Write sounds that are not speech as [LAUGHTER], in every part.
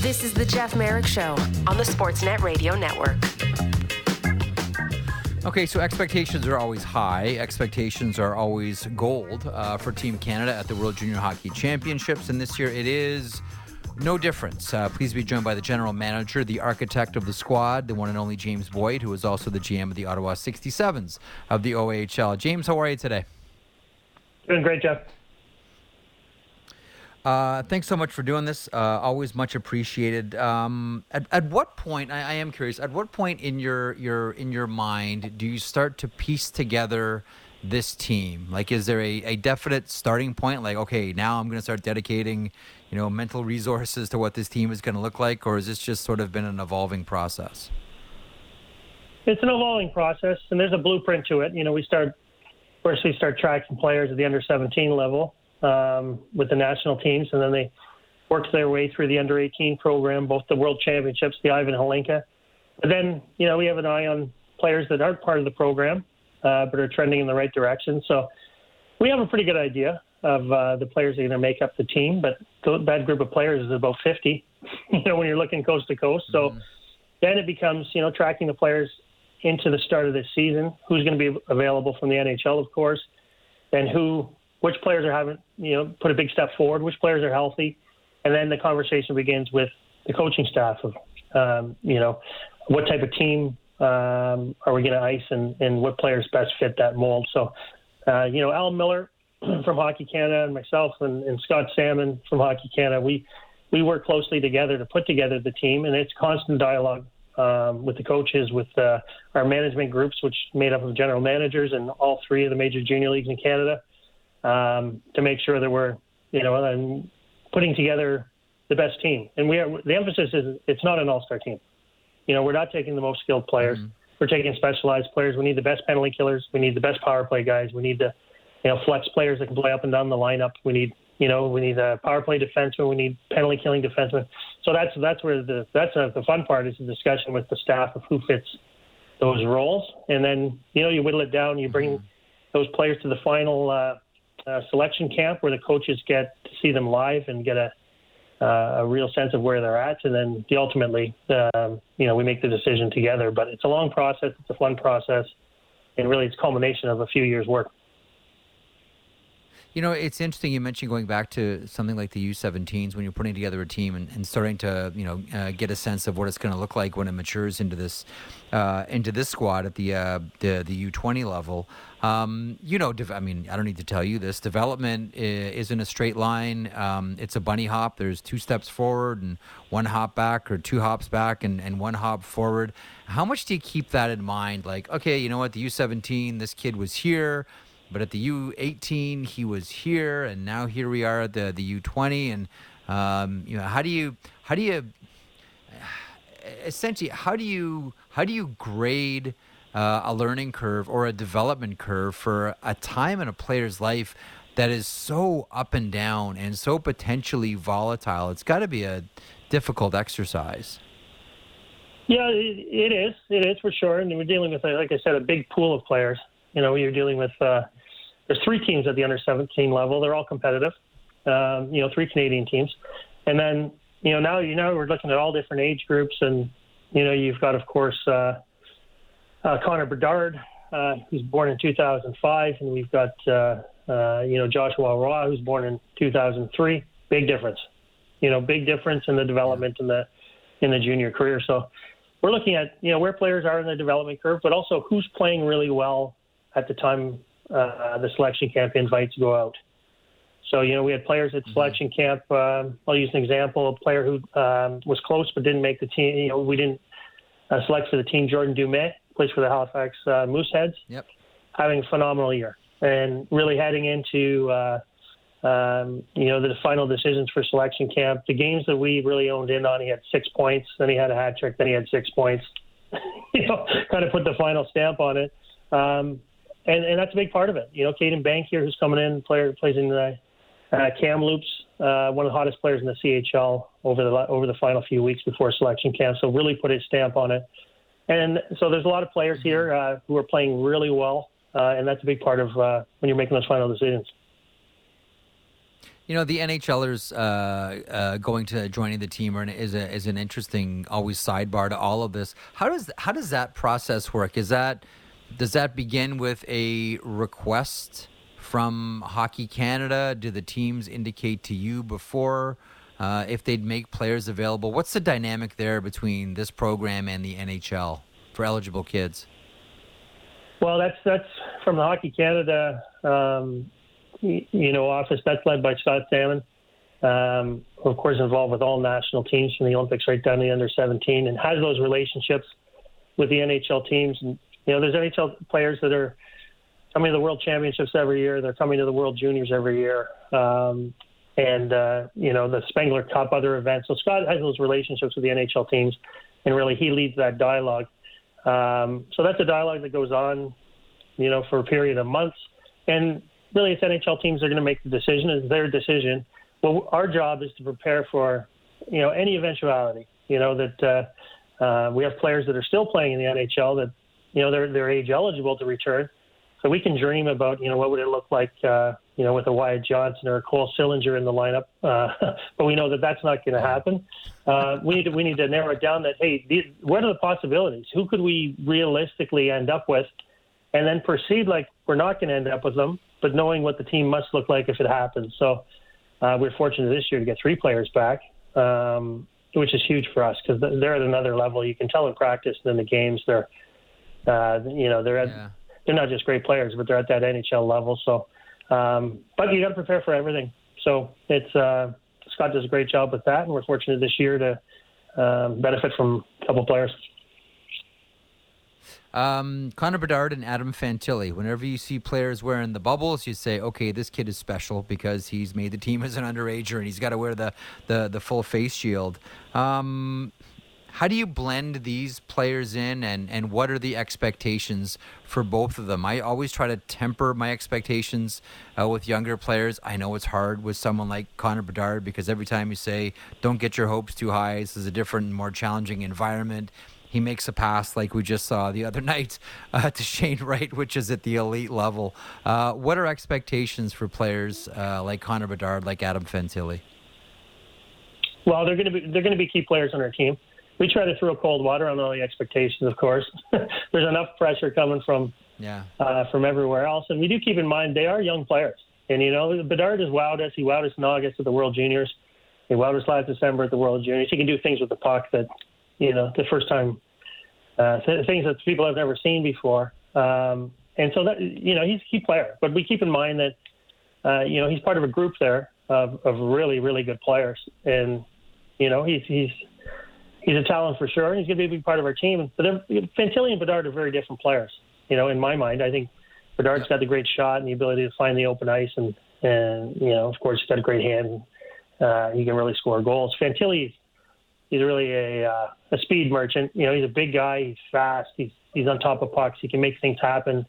This is the Jeff Marek Show on the Sportsnet Radio Network. Okay, so expectations are always high. Expectations are always gold uh, for Team Canada at the World Junior Hockey Championships, and this year it is no difference. Uh, please be joined by the general manager, the architect of the squad, the one and only James Boyd, who is also the GM of the Ottawa 67s of the OHL. James, how are you today? Doing great, Jeff. Uh, thanks so much for doing this. Uh, always much appreciated. Um, at, at what point, I, I, am curious, at what point in your, your, in your mind do you start to piece together this team? Like, is there a, a definite starting point? Like, okay, now I'm going to start dedicating, you know, mental resources to what this team is going to look like? Or has this just sort of been an evolving process? It's an evolving process, and there's a blueprint to it. You know, we start, first we start tracking players at the under 17 level um, with the national teams, and then they worked their way through the under 18 program, both the World Championships, the Ivan Hlinka. But then, you know, we have an eye on players that aren't part of the program, uh, but are trending in the right direction. So we have a pretty good idea of uh, the players that are going to make up the team. But that group of players is about 50, [LAUGHS] you know, when you're looking coast to coast. So mm-hmm. then it becomes, you know, tracking the players into the start of this season, who's going to be available from the NHL, of course, and who which players are having, you know, put a big step forward, which players are healthy, and then the conversation begins with the coaching staff of, um, you know, what type of team um, are we going to ice and, and what players best fit that mold. So, uh, you know, Al Millar [CLEARS THROAT] from Hockey Canada and myself and, and Scott Salmond from Hockey Canada, we we work closely together to put together the team, and it's constant dialogue um, with the coaches, with uh, our management groups, which made up of general managers and all three of the major junior leagues in Canada um, to make sure that we're, you know, and putting together the best team. And we are the emphasis is it's not an all-star team. You know, we're not taking the most skilled players. Mm-hmm. We're taking specialized players. We need the best penalty killers. We need the best power play guys. We need the, you know, flex players that can play up and down the lineup. We need, you know, we need a power play defenseman. We need penalty killing defenseman. So that's that's where the that's a, the fun part is the discussion with the staff of who fits those roles, and then you know you whittle it down. You bring mm-hmm. those players to the final. Uh, uh, selection camp where the coaches get to see them live and get a uh, a real sense of where they're at, and then the ultimately, um, you know, we make the decision together. But it's a long process, it's a fun process, and really, it's culmination of a few years' work. You know, it's interesting you mentioned going back to something like the U17s when you're putting together a team and, and starting to, you know, uh, get a sense of what it's going to look like when it matures into this, uh, into this squad at the uh, the, the U20 level. Um, you know, I mean, I don't need to tell you this. Development isn't a straight line. Um, it's a bunny hop. There's two steps forward and one hop back, or two hops back and, and one hop forward. How much do you keep that in mind? Like, okay, you know what, the U17, this kid was here but at the U18, he was here, and now here we are at the the U20. And um, you know, how do you how do you [SIGHS] essentially how do you how do you grade uh, a learning curve or a development curve for a time in a player's life that is so up and down and so potentially volatile? It's got to be a difficult exercise. Yeah, it is. It is for sure. And we're dealing with, like I said, a big pool of players. You know, you're dealing with uh, there's three teams at the under 17 level. They're all competitive. Um, you know, three Canadian teams, and then you know now you know we're looking at all different age groups, and you know you've got of course uh, uh, Connor Bedard, uh, who's born in 2005, and we've got uh, uh, you know Joshua Roy, who's born in 2003. Big difference, you know, big difference in the development in the in the junior career. So we're looking at you know where players are in the development curve, but also who's playing really well at the time uh, the selection camp invites go out. So, you know, we had players at mm-hmm. selection camp. Um, I'll use an example. A player who um, was close but didn't make the team. You know, we didn't uh, select for the team. Jordan Dumais plays for the Halifax uh, Mooseheads. Yep. Having a phenomenal year and really heading into, uh, um, you know, the final decisions for selection camp. The games that we really owned in on, he had six points. Then he had a hat trick. Then he had six points. [LAUGHS] you know, kind of put the final stamp on it. Um, and and that's a big part of it. You know, Caedan Bankier, who's coming in, player plays in the uh, Kamloops, uh, one of the hottest players in the CHL over the over the final few weeks before selection camp. So really put his stamp on it. And so there's a lot of players here uh, who are playing really well, uh, and that's a big part of uh, when you're making those final decisions. You know, the NHLers uh, uh, going to joining the team is a, is an interesting always sidebar to all of this. How does how does that process work? Is that does that begin with a request from Hockey Canada? Do the teams indicate to you before uh, if they'd make players available? What's the dynamic there between this program and the NHL for eligible kids? Well, that's that's from the Hockey Canada, um, you know, office. That's led by Scott Salmond, um, of course, involved with all national teams from the Olympics right down to the under 17, and has those relationships with the NHL teams. And you know, there's NHL players that are coming to the World Championships every year. They're coming to the World Juniors every year, um, and uh, you know, the Spengler Cup, other events. So Scott has those relationships with the NHL teams, and really he leads that dialogue. Um, so that's a dialogue that goes on, you know, for a period of months. And really, it's NHL teams that are going to make the decision. It's their decision. Well, our job is to prepare for, you know, any eventuality. You know that uh, uh, we have players that are still playing in the NHL that, you know, they're they're age eligible to return. So we can dream about, you know, what would it look like, uh, you know, with a Wyatt Johnston or a Cole Sillinger in the lineup. Uh, [LAUGHS] but we know that that's not going to happen. Uh, we need to we need to narrow it down. That hey, these, what are the possibilities? Who could we realistically end up with, and then proceed like we're not going to end up with them, but knowing what the team must look like if it happens. So uh, we're fortunate this year to get three players back. Um, which is huge for us because they're at another level. You can tell in practice and in the games they're, uh, you know, they're at, yeah they're not just great players, but they're at that NHL level. So, um, but you got to prepare for everything. So it's uh, Scott does a great job with that, and we're fortunate this year to um, benefit from a couple players. Um, Connor Bedard and Adam Fantilli. Whenever you see players wearing the bubbles, you say, "Okay, this kid is special because he's made the team as an underager and he's got to wear the the, the full face shield." Um, how do you blend these players in, and, and what are the expectations for both of them? I always try to temper my expectations uh, with younger players. I know it's hard with someone like Connor Bedard because every time you say, don't get your hopes too high, this is a different, more challenging environment. He makes a pass like we just saw the other [LAUGHS] night uh, to Shane Wright, which is at the elite level. Uh, what are expectations for players uh, like Connor Bedard, like Adam Fantilli? Well, they're going to be they're going to be key players on our team we try to throw cold water on all the expectations. Of course, [LAUGHS] there's enough pressure coming from yeah. uh, from everywhere else, and we do keep in mind they are young players. And you know, Bedard has wowed us. He wowed us in August at the World Juniors. He wowed us last December at the World Juniors. He can do things with the puck that, you know, the first time uh, things that people have never seen before. Um, and so that you know, he's a key player. But we keep in mind that uh, you know he's part of a group there of, of really really good players, and you know he's he's he's a talent for sure, and he's going to be a big part of our team. But Fantilli and Bedard are very different players. You know, in my mind, I think Bedard's got the great shot and the ability to find the open ice, and and you know, of course, he's got a great hand. Uh, he can really score goals. Fantilli, he's really a uh, a speed merchant. You know, he's a big guy. He's fast. He's he's on top of pucks. He can make things happen.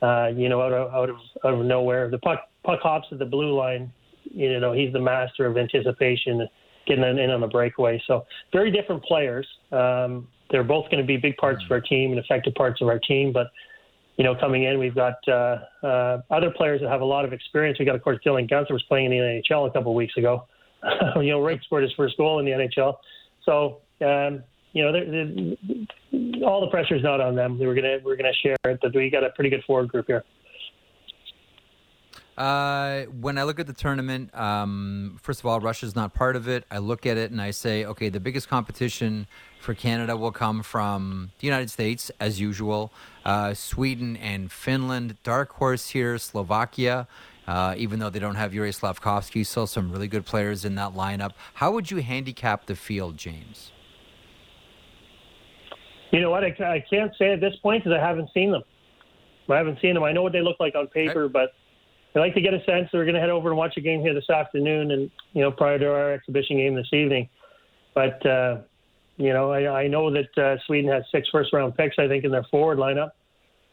Uh, you know, out of out of out of nowhere. The puck puck hops at the blue line. You know, he's the master of anticipation getting in on the breakaway. So very different players. Um, they're both going to be big parts of our team and effective parts of our team. But you know, coming in, we've got uh, uh, other players that have a lot of experience. We got, of course, Dylan Guenther was playing in the NHL a couple of weeks ago. [LAUGHS] you know, Wright scored his first goal in the NHL. So um, you know, they're, they're, all the pressure is not on them. We're gonna we're gonna share it, but we got a pretty good forward group here. Uh, when I look at the tournament, um, first of all, Russia's not part of it. I look at it and I say, okay, the biggest competition for Canada will come from the United States, as usual, uh, Sweden and Finland. Dark horse here, Slovakia. Uh, even though they don't have Yuri Slafkovsky, still some really good players in that lineup. How would you handicap the field, James? You know what? I, I can't say at this point because I haven't seen them. I haven't seen them. I know what they look like on paper, okay. but I'd like to get a sense. We're going to head over and watch a game here this afternoon, and you know, prior to our exhibition game this evening. But uh, you know, I, I know that uh, Sweden has six first-round picks, I think, in their forward lineup.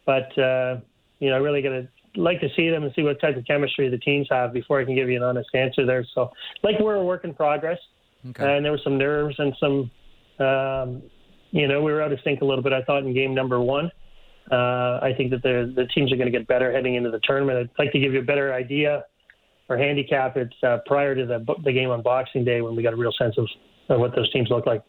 But uh, you know, I really got to like to see them and see what type of chemistry the teams have before I can give you an honest answer there. So, like we're a work in progress, okay. and there were some nerves and some, um, you know, we were out of sync a little bit. I thought in game number one. Uh, I think that the the teams are going to get better heading into the tournament. I'd like to give you a better idea or handicap it uh, prior to the the game on Boxing Day when we got a real sense of, of what those teams look like.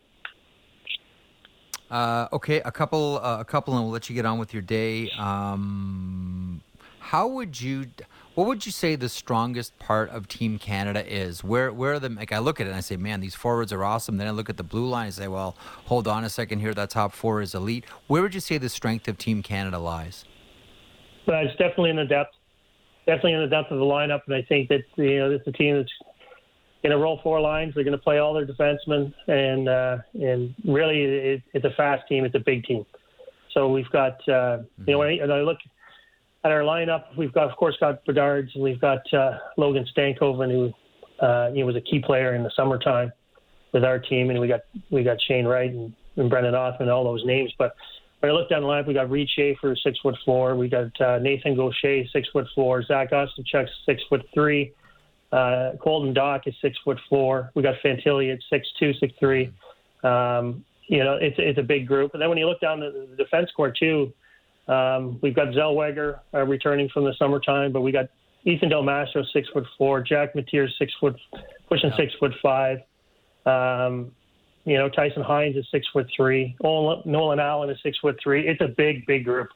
Uh, okay, a couple, uh, a couple, and we'll let you get on with your day. Um, how would you? What would you say the strongest part of Team Canada is? Where where are the like I look at it and I say, man, these forwards are awesome. Then I look at the blue line and say, well, hold on a second here, that top four is elite. Where would you say the strength of Team Canada lies? But it's definitely in the depth, definitely in the depth of the lineup, and I think that you know it's a team that's going to roll four lines. They're going to play all their defensemen, and uh, and really, it, it's a fast team. It's a big team. So we've got uh, you know when I, when I look at our lineup, we've got, of course, got Bedard's, and we've got uh, Logan Stankoven, who uh, you know was a key player in the summertime with our team, and we got we got Shane Wright and, and Brennan Othmann, all those names. But when I look down the lineup, we got Reid Schaefer, six foot four. We got uh, Nathan Gaucher, six foot four. Zach Ostapchuk, six foot three. Uh, Colton Dach is six foot four. We got Fantilli at six two, six three. Um, you know, it's it's a big group. And then when you look down the, the defense core too, um, we've got Zellweger uh, returning from the summertime, but we got Ethan Del Mastro, six foot four, Jack Mateer, six foot, pushing yeah. six foot five. Um, you know, Tyson Hinds is six foot three. Nolan Allan is six foot three. It's a big, big group.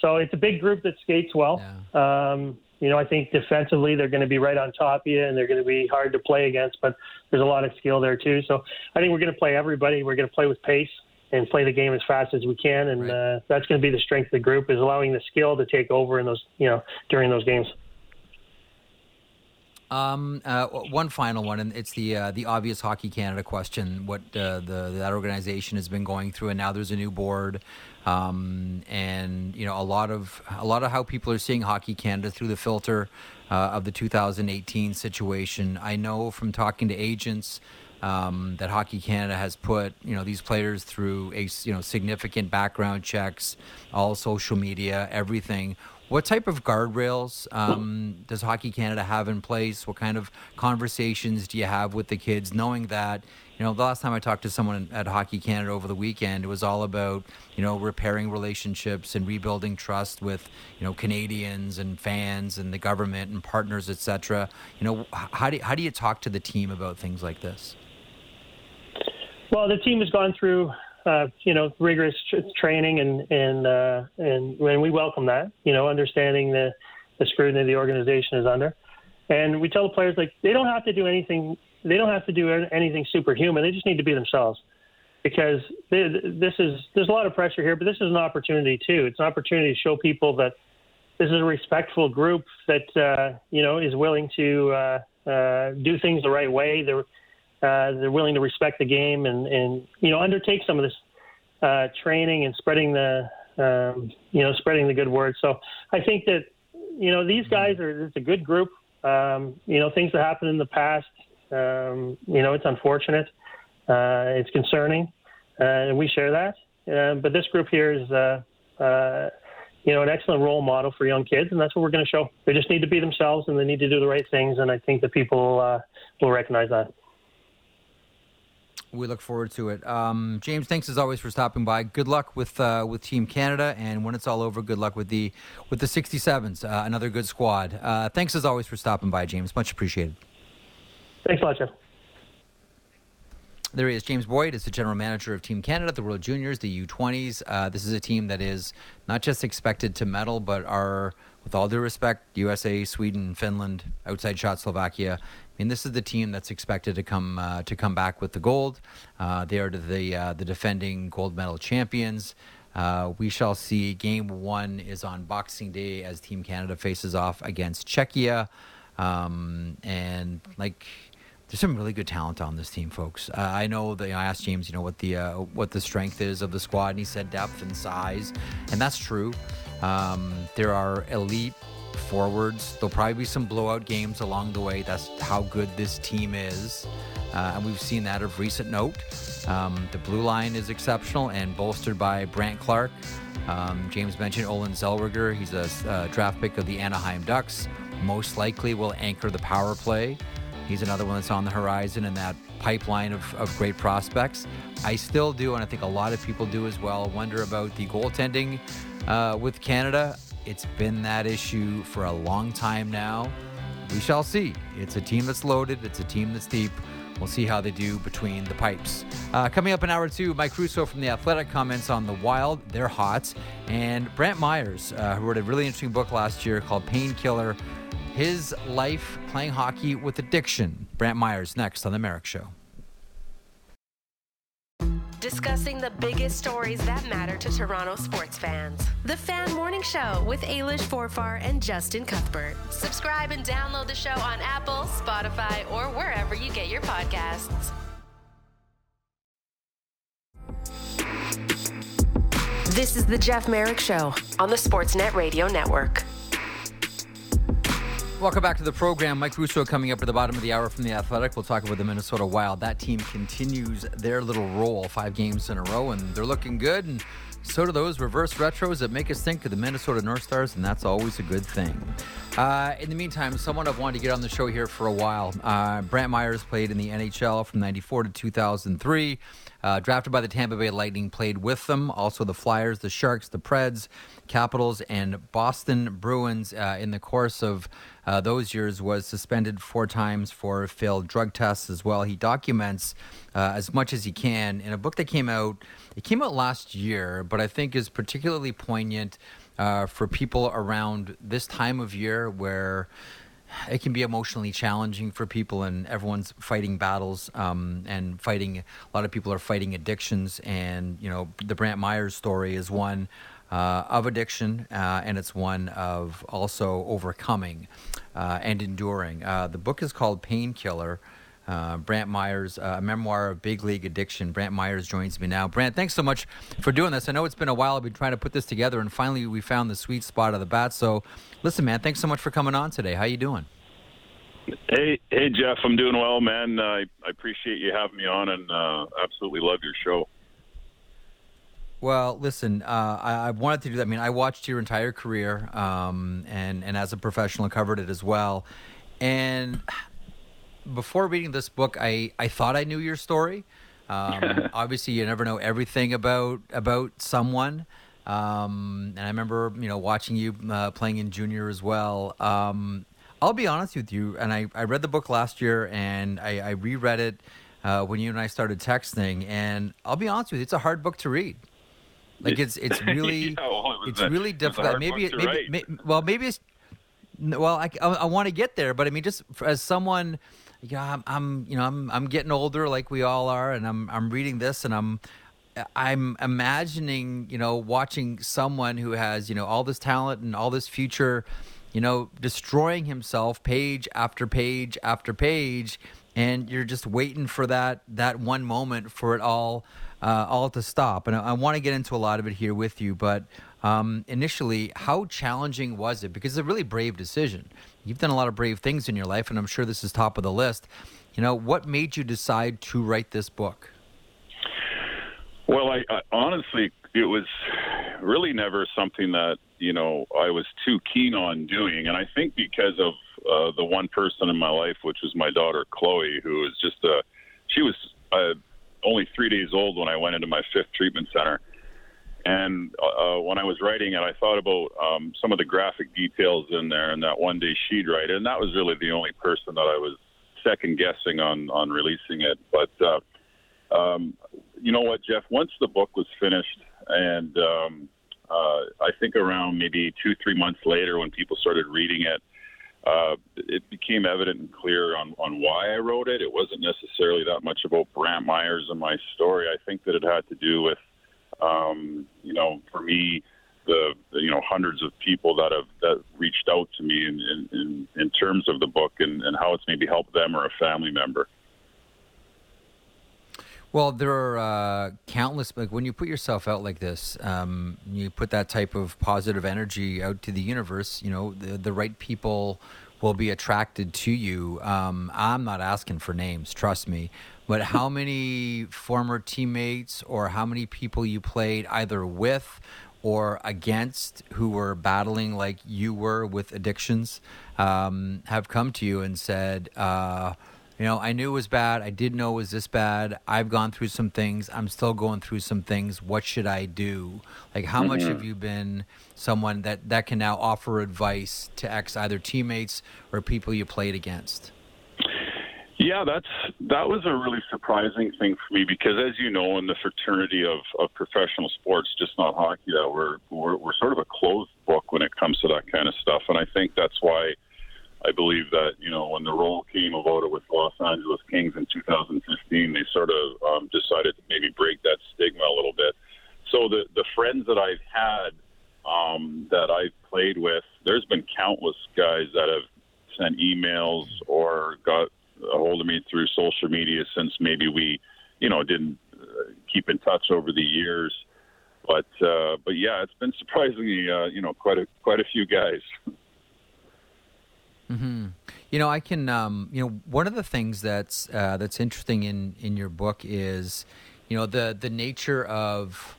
So it's a big group that skates well. Yeah. Um, you know, I think defensively they're going to be right on top of you and they're going to be hard to play against, but there's a lot of skill there too. So I think we're going to play everybody. We're going to play with pace and play the game as fast as we can. And right. uh, that's going to be the strength of the group is allowing the skill to take over in those, you know, during those games. Um, uh, one final one, and it's the uh, the obvious Hockey Canada question: what uh, the that organization has been going through, and now there's a new board, um, and you know a lot of a lot of how people are seeing Hockey Canada through the filter uh, of the 2018 situation. I know from talking to agents um, that Hockey Canada has put you know these players through a you know significant background checks, all social media, everything. What type of guardrails um, does Hockey Canada have in place? What kind of conversations do you have with the kids, knowing that you know the last time I talked to someone at Hockey Canada over the weekend, it was all about you know repairing relationships and rebuilding trust with you know Canadians and fans and the government and partners, etc. You know how do how do you talk to the team about things like this? Well, the team has gone through, uh, you know, rigorous tr- training, and and uh, and we welcome that, you know, understanding the the scrutiny the organization is under, and we tell the players like they don't have to do anything. They don't have to do anything superhuman. They just need to be themselves, because they, this is there's a lot of pressure here, but this is an opportunity too. It's an opportunity to show people that this is a respectful group that uh, you know is willing to uh, uh, do things the right way. They're uh, they're willing to respect the game and, and you know undertake some of this uh, training and spreading the um, you know spreading the good word. So I think that you know these guys are it's a good group. Um, you know things that happened in the past. Um, you know it's unfortunate. Uh, it's concerning, uh, and we share that. Uh, but this group here is. Uh, you know, an excellent role model for young kids, and that's what we're going to show. They just need to be themselves, and they need to do the right things, and I think that people will recognize that. We look forward to it. Um, James, thanks as always for stopping by. Good luck with uh, with Team Canada, and when it's all over, good luck with the with the 67s. Uh, another good squad. Uh, thanks as always for stopping by, James. Much appreciated. Thanks a lot, Jeff. There he is. James Boyd is the general manager of Team Canada, the World Juniors, the U20s. Uh, this is a team that is not just expected to medal, but are, with all due respect, USA, Sweden, Finland, outside shot Slovakia, mean, this is the team that's expected to come uh, to come back with the gold. Uh, they are the uh, the defending gold medal champions. Uh, we shall see. Game one is on Boxing Day as Team Canada faces off against Czechia, um, and like there's some really good talent on this team, folks. Uh, I know that you know, I asked James, you know, what the uh, what the strength is of the squad, and he said depth and size, and that's true. Um, there are elite forwards. There'll probably be some blowout games along the way. That's how good this team is. Uh, and we've seen that of recent note. Um, the blue line is exceptional and bolstered by Brandt Clarke. Um, James mentioned Olen Zellweger. He's a uh, draft pick of the Anaheim Ducks. Most likely will anchor the power play. He's another one that's on the horizon in that pipeline of, of great prospects. I still do, and I think a lot of people do as well, wonder about the goaltending uh, with Canada. It's been that issue for a long time now. we shall see. It's a team that's loaded, it's a team that's deep. We'll see how they do between the pipes. Uh, coming up in hour two, Mike Russo from The Athletic comments on the Wild. They're hot. And Brantt Myhres, uh, who wrote a really interesting book last year called Painkiller His Life Playing Hockey with Addiction. Brantt Myhres next on The Marek Show discussing the biggest stories that matter to Toronto sports fans. The Fan Morning Show with Ailish Forfar and Justin Cuthbert. Subscribe and download the show on Apple, Spotify, or wherever you get your podcasts. This is the Jeff Marek Show on the Sportsnet Radio Network. Welcome back to the program. Mike Russo coming up at the bottom of the hour from the Athletic. We'll talk about the Minnesota Wild. That team continues their little roll, five games in a row, and they're looking good. And so do those reverse retros that make us think of the Minnesota North Stars, and that's always a good thing. Uh, in the meantime, someone I've wanted to get on the show here for a while. Uh, Brantt Myhres played in the NHL from 94 to 2003. Uh, drafted by the Tampa Bay Lightning, played with them. Also, the Flyers, the Sharks, the Preds, Capitals, and Boston Bruins. Uh, in the course of uh, those years, was suspended four times for failed drug tests as well. He documents uh, as much as he can in a book that came out. It came out last year, but I think is particularly poignant uh, for people around this time of year where it can be emotionally challenging for people and everyone's fighting battles um, and fighting a lot of people are fighting addictions and you know the Brantt Myhres story is one uh, of addiction uh, and it's one of also overcoming uh, and enduring uh, the book is called painkiller uh, Brantt Myhres, a memoir of big league addiction. Brantt Myhres joins me now. Brantt, thanks so much for doing this. I know it's been a while. I've been trying to put this together, and finally we found the sweet spot of the bat. So, listen, man, thanks so much for coming on today. How you doing? Hey, hey, Jeff. I'm doing well, man. I, I appreciate you having me on, and uh, absolutely love your show. Well, listen, uh, I, I, wanted to do that. I mean, I watched your entire career, um, and and as a professional, covered it as well. And before reading this book, I, I thought I knew your story. Um, [LAUGHS] obviously, you never know everything about about someone. Um, and I remember, you know, watching you uh, playing in junior as well. Um, I'll be honest with you, and I, I read the book last year, and I, I reread it uh, when you and I started texting. And I'll be honest with you, it's a hard book to read. Like it's it's [LAUGHS] really yeah, well, it it's a, really difficult. Maybe it, maybe, maybe well maybe it's well I, I, I want to get there, but I mean just as someone yeah, I'm, I'm, you know, I'm, I'm getting older like we all are, and I'm, I'm reading this, and I'm, I'm imagining, you know, watching someone who has, you know, all this talent and all this future, you know, destroying himself page after page after page, and you're just waiting for that that one moment for it all, uh, all to stop. And I, I want to get into a lot of it here with you, but um, initially, how challenging was it? Because it's a really brave decision. You've done a lot of brave things in your life, and I'm sure this is top of the list. You know, what made you decide to write this book? Well, I, I honestly, it was really never something that you know I was too keen on doing, and I think because of uh, the one person in my life, which was my daughter Chloe, who was just a, she was uh, only three days old when I went into my fifth treatment center, and uh, when I was writing it, I thought about um, some of the graphic details in there, and that one day she'd write it. And that was really the only person that I was second guessing on on releasing it. But uh, um, you know what, Jeff? Once the book was finished, and um, uh, I think around maybe two three months later, when people started reading it. Uh, it became evident and clear on, on why I wrote it. It wasn't necessarily that much about Brantt Myhres and my story. I think that it had to do with um, you know, for me, the, the, you know hundreds of people that have that reached out to me in in, in terms of the book and, and how it's maybe helped them or a family member. Well, there are uh, countless. Like when you put yourself out like this, um, you put that type of positive energy out to the universe. You know, the, the right people will be attracted to you. Um, I'm not asking for names, trust me. But how [LAUGHS] many former teammates or how many people you played either with or against who were battling like you were with addictions um, have come to you and said, uh, you know, I knew it was bad. I didn't know it was this bad. I've gone through some things. I'm still going through some things. What should I do? Like, how mm-hmm. much have you been someone that, that can now offer advice to ex either teammates or people you played against? Yeah, that's that was a really surprising thing for me because, as you know, in the fraternity of, of professional sports, just not hockey, that we're, we're we're sort of a closed book when it comes to that kind of stuff, and I think that's why I believe that you know when the role came about it with Los Angeles Kings in 2015, they sort of um, decided to maybe break that stigma a little bit. So the the friends that I've had um, that I've played with, there's been countless guys that have sent emails or got a hold of me through social media since maybe we, you know, didn't uh, keep in touch over the years. But uh, but yeah, it's been surprisingly, uh, you know, quite a quite a few guys. [LAUGHS] Mm-hmm. You know, I can. Um, you know, one of the things that's uh, that's interesting in in your book is, you know, the the nature of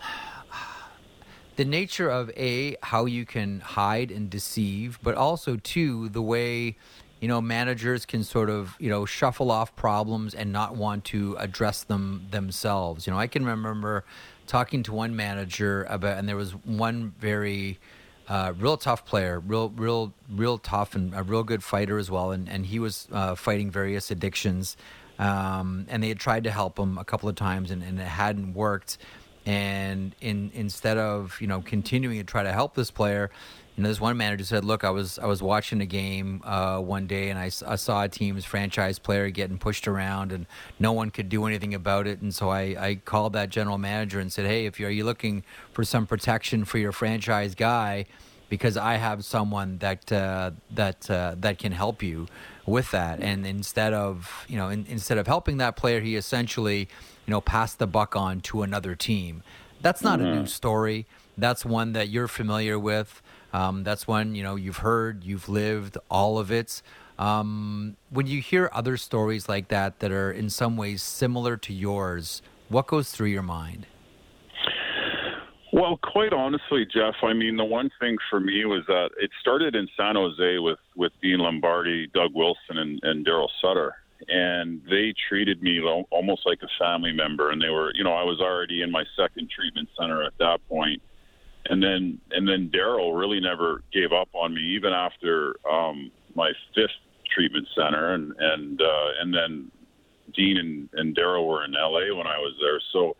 [SIGHS] the nature of a how you can hide and deceive, but also two the way you know managers can sort of you know shuffle off problems and not want to address them themselves. You know, I can remember talking to one manager about, and there was one very uh, real tough player, real, real, real tough, and a real good fighter as well. And and he was uh, fighting various addictions, um, and they had tried to help him a couple of times, and, and it hadn't worked. And in instead of you know continuing to try to help this player, you know, this one manager said, "Look, I was I was watching a game uh, one day, and I, I, saw a team's franchise player getting pushed around, and no one could do anything about it. And so I, I called that general manager and said, "Hey, if you are you looking for some protection for your franchise guy, because I have someone that uh, that uh, that can help you with that." And instead of you know in, instead of helping that player, he essentially you know passed the buck on to another team. That's not mm-hmm. a new story. That's one that you're familiar with. Um, that's one you know you've heard, you've lived all of it. Um, when you hear other stories like that that are in some ways similar to yours, what goes through your mind? Well, quite honestly, Jeff, I mean, the one thing for me was that it started in San Jose with, with Dean Lombardi, Doug Wilson, and, and Daryl Sutter. And they treated me almost like a family member. And they were, you know, I was already in my second treatment center at that point and then and then Daryl really never gave up on me even after um, my fifth treatment center, and and uh, and then Dean and, and Daryl were in L.A. when I was there, so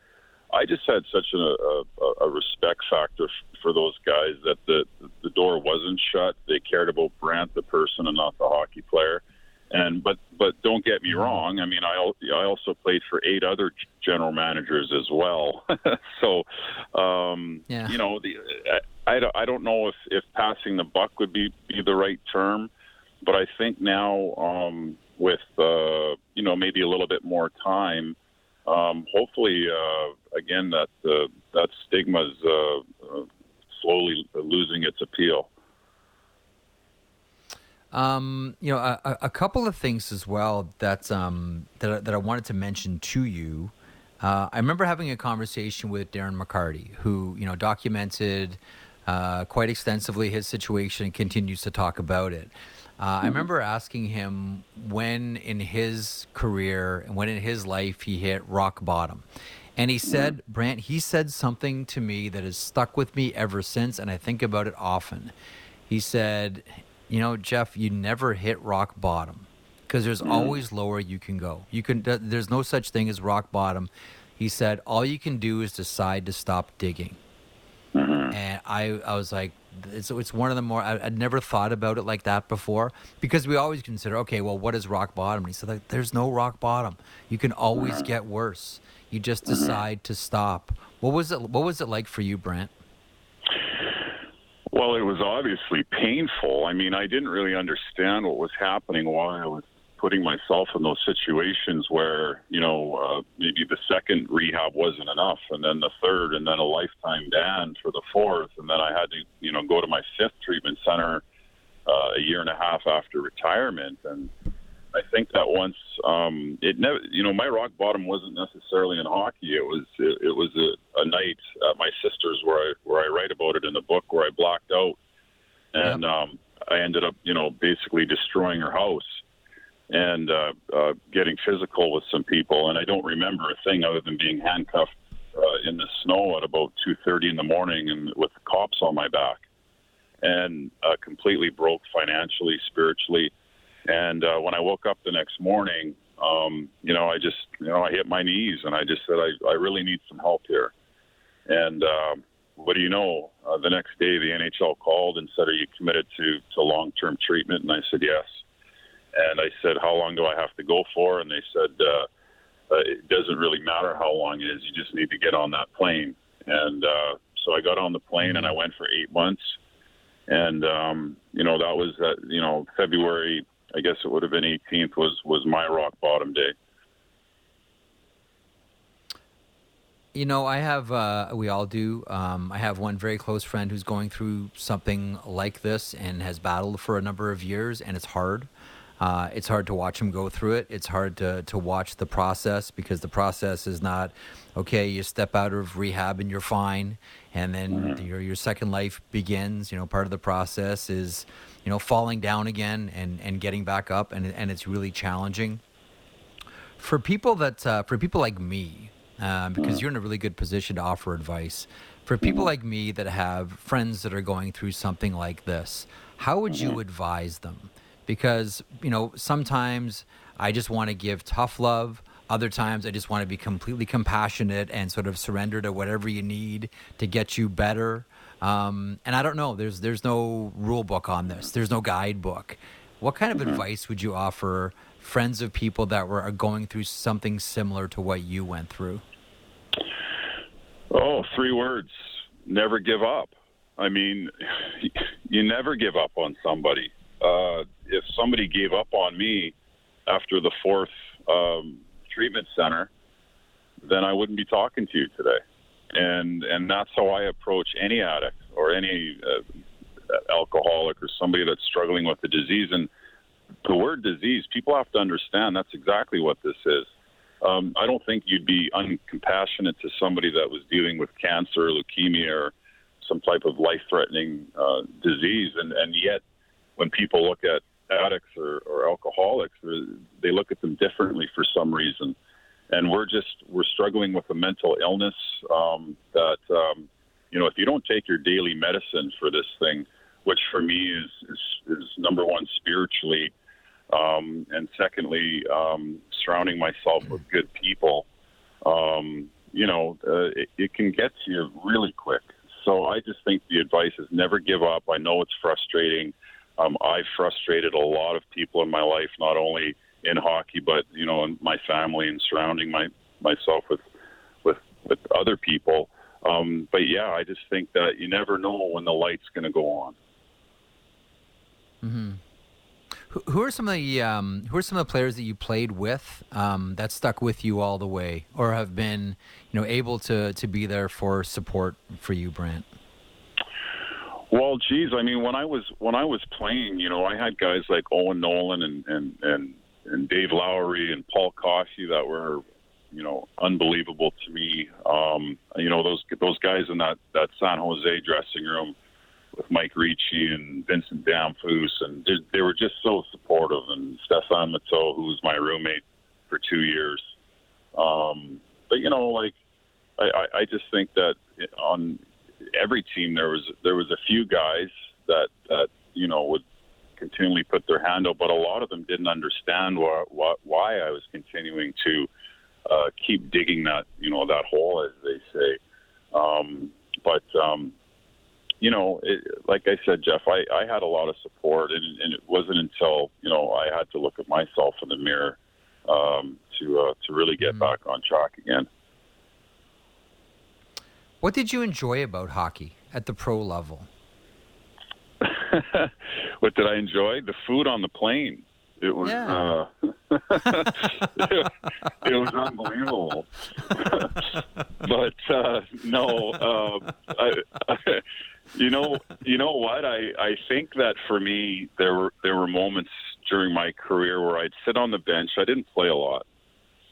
I just had such a, a, a respect factor for those guys that the the door wasn't shut. They cared about Brantt, the person, and not the hockey player. And but but don't get me wrong. I mean, I I also played for eight other general managers as well. [LAUGHS] so, um, yeah. you know, the I, I don't know if if passing the buck would be be the right term, but I think now um, with uh, you know maybe a little bit more time, um, hopefully uh, again that uh, that stigma's uh, uh, slowly losing its appeal. Um, you know, a, a, couple of things as well that um, that that I wanted to mention to you. Uh, I remember having a conversation with Darren McCarty, who you know documented uh, quite extensively his situation and continues to talk about it. Uh. I remember asking him when in his career and when in his life he hit rock bottom. And he said, mm-hmm. Brantt, he said something to me that has stuck with me ever since, and I think about it often. He said, you know, Jeff, you never hit rock bottom because there's mm-hmm. always lower you can go. You can. There's no such thing as rock bottom. He said all you can do is decide to stop digging. Mm-hmm. And I, I was like, it's, it's one of the more I, would never thought about it like that before because we always consider okay well what is rock bottom and he said like there's no rock bottom you can always mm-hmm. get worse you just mm-hmm. decide to stop what was it what was it like for you Brantt well, it was obviously painful. I mean, I didn't really understand what was happening, why I was putting myself in those situations where, you know, uh, maybe the second rehab wasn't enough, and then the third, and then a lifetime ban for the fourth, and then I had to, you know, go to my fifth treatment center uh, a year and a half after retirement. And I think that once um, it never, you know, my rock bottom wasn't necessarily in hockey. It was it, it was a, a night at my sister's where I where I write about it in the book where I blacked out, and um, I ended up, you know, basically destroying her house. and uh, uh, getting physical with some people. And I don't remember a thing other than being handcuffed uh, in the snow at about 2:30 in the morning and with the cops on my back, and uh, completely broke financially, spiritually. And uh, when I woke up the next morning, um, you know, I just, you know, I hit my knees and I just said, I, I really need some help here. And uh, what do you know? Uh, the next day, the NHL called and said, "Are you committed to to long term treatment?" And I said, "Yes." And I said, "How long do I have to go for?" And they said, uh, uh, "It doesn't really matter how long it is. You just need to get on that plane." And uh, so I got on the plane and I went for eight months. And um, you know that was uh, you know February. I guess it would have been 18th was was my rock bottom day. You know, I have, uh, we all do. Um, I have one very close friend who's going through something like this and has battled for a number of years, and it's hard. Uh, it's hard to watch him go through it. It's hard to, to watch the process because the process is not, okay, you step out of rehab and you're fine, and then mm-hmm. your, your second life begins. You know, part of the process is, you know, falling down again and, and getting back up, and, and it's really challenging. For people that, uh, for people like me, um, because you're in a really good position to offer advice. For people like me that have friends that are going through something like this, how would you advise them? Because, you know, sometimes I just want to give tough love. Other times I just want to be completely compassionate and sort of surrender to whatever you need to get you better. Um, and I don't know. There's there's no rule book on this. There's no guidebook. What kind of mm-hmm. advice would you offer friends of people that were going through something similar to what you went through? Oh, three words. Never give up. I mean, [SIGHS] you never give up on somebody. Uh, if somebody gave up on me after the fourth um, treatment center, then I wouldn't be talking to you today. And and that's how I approach any addict or any uh, alcoholic or somebody that's struggling with the disease. And the word disease, people have to understand that's exactly what this is. Um, I don't think you'd be uncompassionate to somebody that was dealing with cancer, leukemia, or some type of life-threatening uh, disease, and and yet when people look at addicts or, or alcoholics, they look at them differently for some reason. And we're just we're struggling with a mental illness um, that um, you know if you don't take your daily medicine for this thing, which for me is is, is number one spiritually, um, and secondly um, surrounding myself with good people. Um, you know, uh, it, it can get to you really quick. So I just think the advice is never give up. I know it's frustrating. Um, I've frustrated a lot of people in my life, not only in hockey, but you know, in my family and surrounding my myself with with with other people. Um, but yeah, I just think that you never know when the light's going to go on. Mm-hmm. Who are some of the um, who are some of the players that you played with um, that stuck with you all the way, or have been you know able to to be there for support for you, Brantt? Well, geez, I mean, when I was when I was playing, you know, I had guys like Owen Nolan and and and, and Dave Lowry and Paul Coffey that were, you know, unbelievable to me. Um, you know, those those guys in that that San Jose dressing room with Mike Ricci and Vincent Damphousse, and they, they were just so supportive. And Stéphane Matteau, who was my roommate for two years. Um, but you know, like I, I just think that on every team there was there was a few guys that that you know would continually put their hand out, but a lot of them didn't understand why why, why I was continuing to uh, keep digging that you know that hole, as they say. Um, but um, you know, it, like I said, Jeff, I, I had a lot of support, and, and it wasn't until you know I had to look at myself in the mirror um, to uh, to really get mm-hmm. back on track again. What did you enjoy about hockey at the pro level? [LAUGHS] what did I enjoy? The food on the plane. It was yeah. uh, it, [LAUGHS] it, was unbelievable. [LAUGHS] but uh, no, uh, I, I, you know, you know what? I I think that for me, there were there were moments during my career where I'd sit on the bench. I didn't play a lot,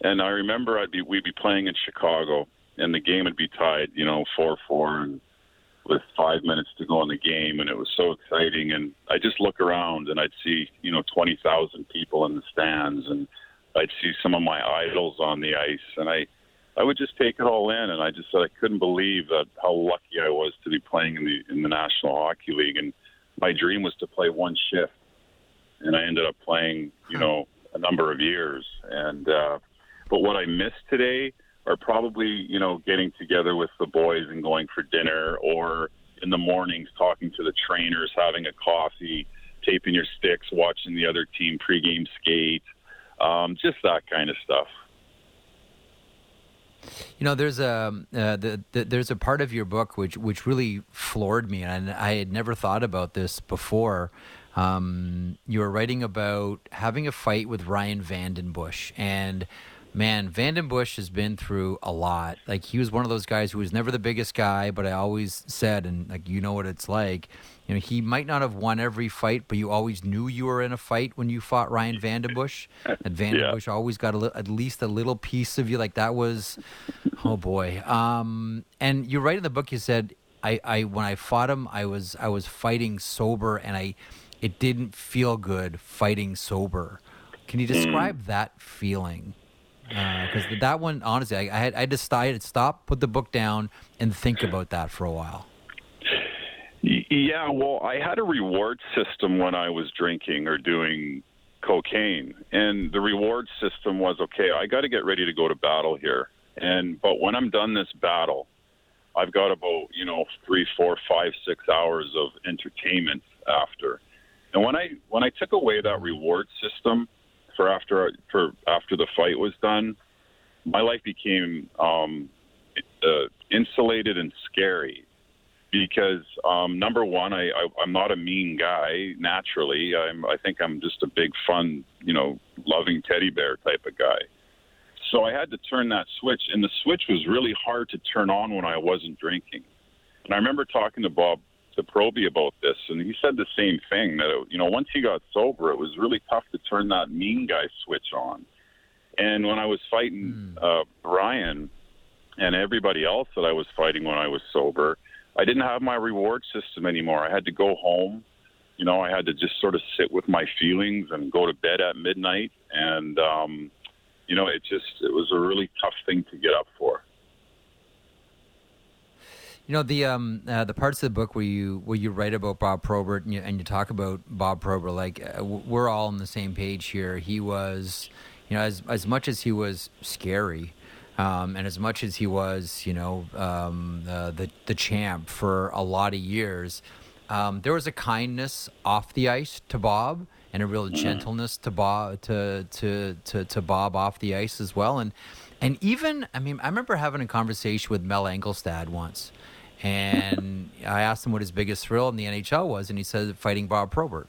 and I remember I'd be we'd be playing in Chicago, and the game would be tied, you know, four four, and with five minutes to go in the game, and it was so exciting. And I just look around and I'd see, you know, 20,000 people in the stands, and I'd see some of my idols on the ice, and I, I would just take it all in. And I just said I couldn't believe that how lucky I was to be playing in the in the National Hockey League, and my dream was to play one shift, and I ended up playing, you know, a number of years. And uh, but what I miss today are probably you know getting together with the boys and going for dinner, or in the mornings talking to the trainers, having a coffee, taping your sticks, watching the other team pregame skate, um, just that kind of stuff. You know, there's a uh, the, the, there's a part of your book which which really floored me, and I had never thought about this before. Um, you were writing about having a fight with Ryan VandenBussche, and man, VandenBussche has been through a lot. Like he was one of those guys who was never the biggest guy, but I always said, and like you know what it's like. You know, he might not have won every fight, but you always knew you were in a fight when you fought Ryan VandenBussche. And VandenBussche [LAUGHS] yeah. always got a, at least a little piece of you. Like that was, oh boy. Um, and you write in the book, you said, I, I when I fought him, I was I was fighting sober, and I it didn't feel good fighting sober. Can you describe mm. that feeling? Because uh, that one, honestly, I, I, had I decided to stop, put the book down, and think about that for a while. Yeah, well, I had a reward system when I was drinking or doing cocaine, and the reward system was okay. I got to get ready to go to battle here, and but when I'm done this battle, I've got about you know three, four, five, six hours of entertainment after. And when I when I took away that reward system, for after for after the fight was done, my life became um, uh, insulated and scary because um, number one, I, I I'm not a mean guy naturally. I'm I think I'm just a big fun, you know, loving teddy bear type of guy. So I had to turn that switch, and the switch was really hard to turn on when I wasn't drinking. And I remember talking to Bob to Proby about this, and he said the same thing that it, you know once he got sober, it was really tough to turn that mean guy switch on. And when I was fighting mm. uh, Brian and everybody else that I was fighting when I was sober, I didn't have my reward system anymore. I had to go home. You know, I had to just sort of sit with my feelings and go to bed at midnight. And, um, you know, it just, it was a really tough thing to get up for. You know the um uh, the parts of the book where you where you write about Bob Probert and you, and you talk about Bob Probert like uh, we're all on the same page here. He was, you know, as as much as he was scary, um, and as much as he was, you know, um, uh, the the champ for a lot of years, um, there was a kindness off the ice to Bob and a real gentleness to Bob to to to, to Bob off the ice as well. And and even I mean I remember having a conversation with Mel Angelstad once and I asked him what his biggest thrill in the NHL was, and he said fighting Bob Probert.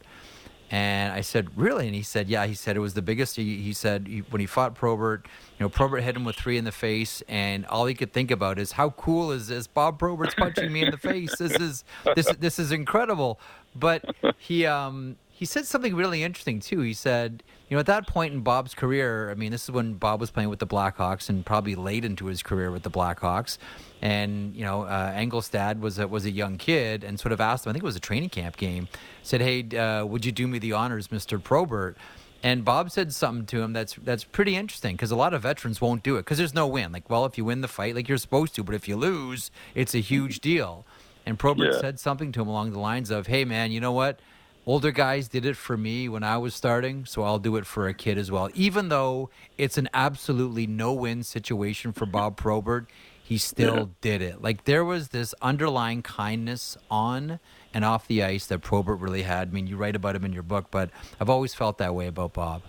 And I said, really? And he said, yeah. He said it was the biggest. He, he said he, when he fought Probert, you know, Probert hit him with three in the face, and all he could think about is how cool is this? Bob Probert's punching me in the face. This is this this is incredible. But he um he said something really interesting too. He said, you know, at that point in Bob's career, I mean, this is when Bob was playing with the Blackhawks and probably late into his career with the Blackhawks and you know uh, Angelstad was a, was a young kid and sort of asked him. I think it was a training camp game. Said, "Hey, uh, would you do me the honors, Mister Probert?" And Bob said something to him that's that's pretty interesting because a lot of veterans won't do it because there's no win. Like, well, if you win the fight, like you're supposed to, but if you lose, it's a huge deal. And Probert yeah. said something to him along the lines of, "Hey, man, you know what? Older guys did it for me when I was starting, so I'll do it for a kid as well. Even though it's an absolutely no-win situation for Bob [LAUGHS] Probert, he still yeah. did it. Like there was this underlying kindness on and off the ice that Probert really had. I mean, you write about him in your book, but I've always felt that way about Bob.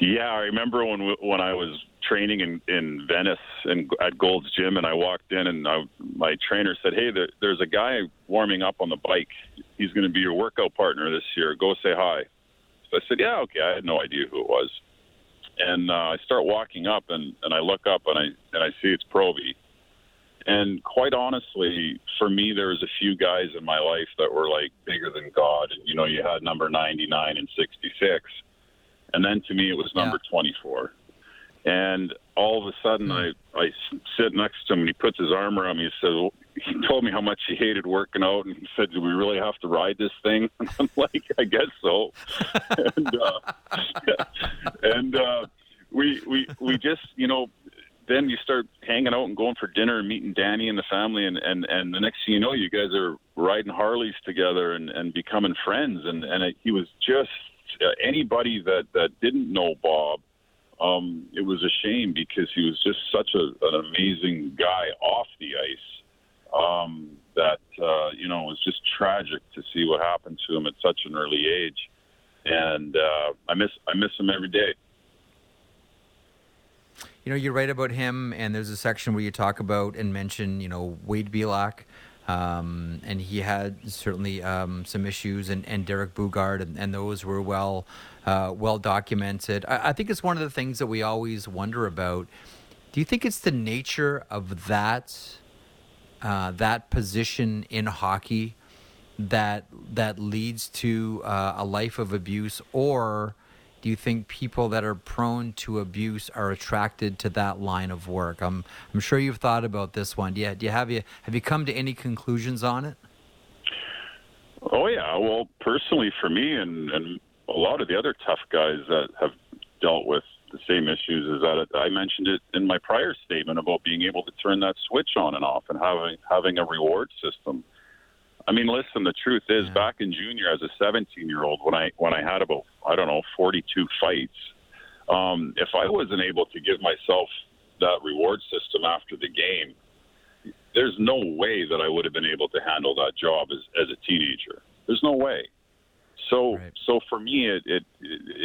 Yeah, I remember when when I was training in in Venice and at Gold's Gym, and I walked in, and I, my trainer said, "Hey, there, there's a guy warming up on the bike. He's going to be your workout partner this year. Go say hi." So I said, "Yeah, okay." I had no idea who it was and uh, I start walking up, and, and I look up, and I and I see it's Proby. And quite honestly, for me, there was a few guys in my life that were like bigger than God. And you know, you had number 99 and 66, and then to me, it was number yeah. 24. And all of a sudden, mm-hmm. I I sit next to him, and he puts his arm around me. He says, he told me how much he hated working out, and he said, "Do we really have to ride this thing?" And [LAUGHS] I'm like, "I guess so." [LAUGHS] and uh, [LAUGHS] and uh, we we we just you know then you start hanging out and going for dinner and meeting Danny and the family, and and and the next thing you know, you guys are riding Harleys together and and becoming friends. And and it, he was just uh, anybody that that didn't know Bob. Um, it was a shame because he was just such a, an amazing guy off the ice. Um, that uh, you know it was just tragic to see what happened to him at such an early age, and uh, I miss I miss him every day you know, you write about him, and there's a section where you talk about and mention, you know, Wade Belak. Um, and he had certainly um, some issues, and, and Derek Boogaard, and, and those were well uh, well documented. I, I, think it's one of the things that we always wonder about. Do you think it's the nature of that uh, that position in hockey that that leads to uh, a life of abuse, or do you think people that are prone to abuse are attracted to that line of work? I'm I'm sure you've thought about this one. Yeah, do you have you have you come to any conclusions on it? Oh yeah, well, personally for me and and a lot of the other tough guys that have dealt with the same issues is that I mentioned it in my prior statement about being able to turn that switch on and off and having having a reward system. I mean, listen. The truth is, yeah. back in junior, as a 17 year old, when I when I had about I don't know 42 fights, um, if I wasn't able to give myself that reward system after the game, there's no way that I would have been able to handle that job as as a teenager. There's no way. So right. so for me, it, it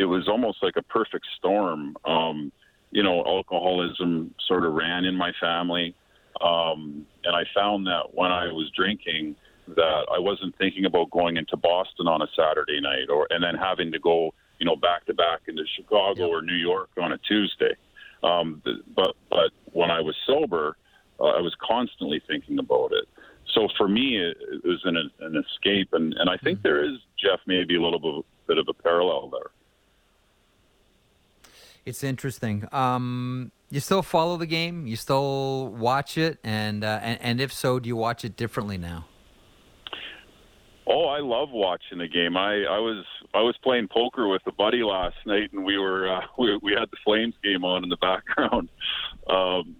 it was almost like a perfect storm. Um, you know, alcoholism sort of ran in my family, um, and I found that when I was drinking that I wasn't thinking about going into Boston on a Saturday night or and then having to go, you know, back to back into Chicago or New York on a Tuesday. Um, but but when I was sober, uh, I was constantly thinking about it. So for me, it, it was an, an escape, and, and I think mm-hmm. there is Jeff maybe a little bit, bit of a parallel there. It's interesting. Um, you still follow the game? You still watch it, and, uh, and and if so, do you watch it differently now? Oh, I love watching the game. I, I was I was playing poker with a buddy last night, and we were uh, [LAUGHS] we we had the Flames game on in the [LAUGHS] background. Um,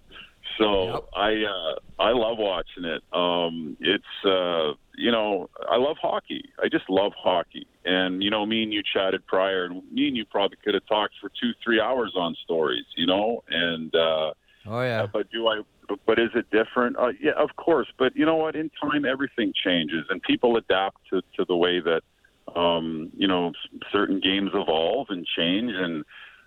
so yep. I uh, I love watching it. Um, it's uh, you know I love hockey. I just love hockey. And you know, me and you chatted prior, and me and you probably could have talked for two three hours on stories. You know, and uh, oh yeah. But do I but is it different? Uh, yeah, of course. But you know what? In time, everything changes, and people adapt to, to the way that um, you know certain games evolve and change, and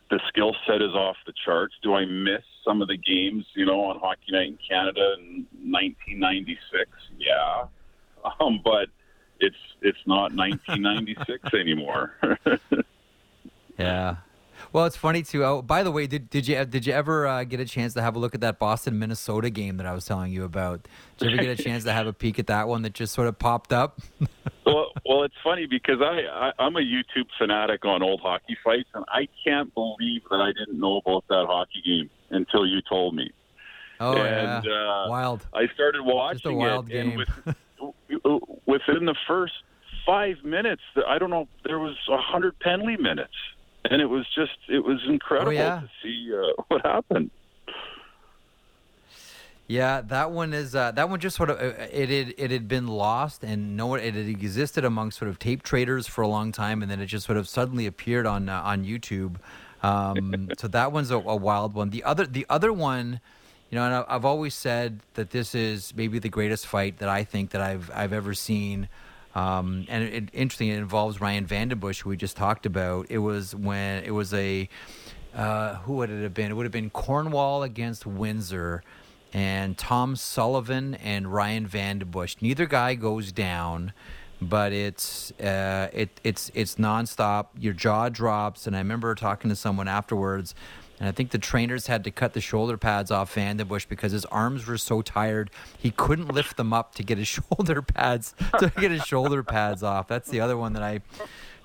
the skill set is off the charts. Do I miss some of the games, you know, on Hockey Night in Canada in 1996? Yeah, [LAUGHS] um, but it's it's not 1996 [LAUGHS] anymore. [LAUGHS] yeah. Well, it's funny too. Oh, by the way, did did you did you ever uh, get a chance to have a look at that Boston Minnesota game that I was telling you about? Did you ever get a chance to have a peek at that one that just sort of popped up? [LAUGHS] well, well, it's funny because I, I I'm a YouTube fanatic on old hockey fights, and I can't believe that I didn't know about that hockey game until you told me. Oh and, yeah, uh, wild! I started watching just a wild it, game. with, [LAUGHS] within the first five minutes, I don't know, there was a hundred penalty minutes [LAUGHS] and it was just it was incredible oh, yeah. to see uh, what happened. Yeah, that one is uh, that one just sort of uh, it had it had been lost and no one it had existed among sort of tape traders for a long time, and then it just sort of suddenly appeared on uh, on YouTube. Um, [LAUGHS] so that one's a, a, wild one. The other the other one, you know, and I've always said that this is maybe the greatest fight that I think that I've I've ever seen. Um, and it, it, interesting, it involves Ryan VandenBussche, who we just talked about. It was when it was a uh, who would it have been? It would have been Cornwall against Windsor, and Tom Sullivan and Ryan VandenBussche. Neither guy goes down, but it's uh, it it's it's nonstop. Your jaw drops, and I remember talking to someone afterwards and I think the trainers had to cut the shoulder pads off VandenBussche because his arms were so tired he couldn't lift them up to get his [LAUGHS] shoulder pads to get his shoulder pads off. That's the other one that I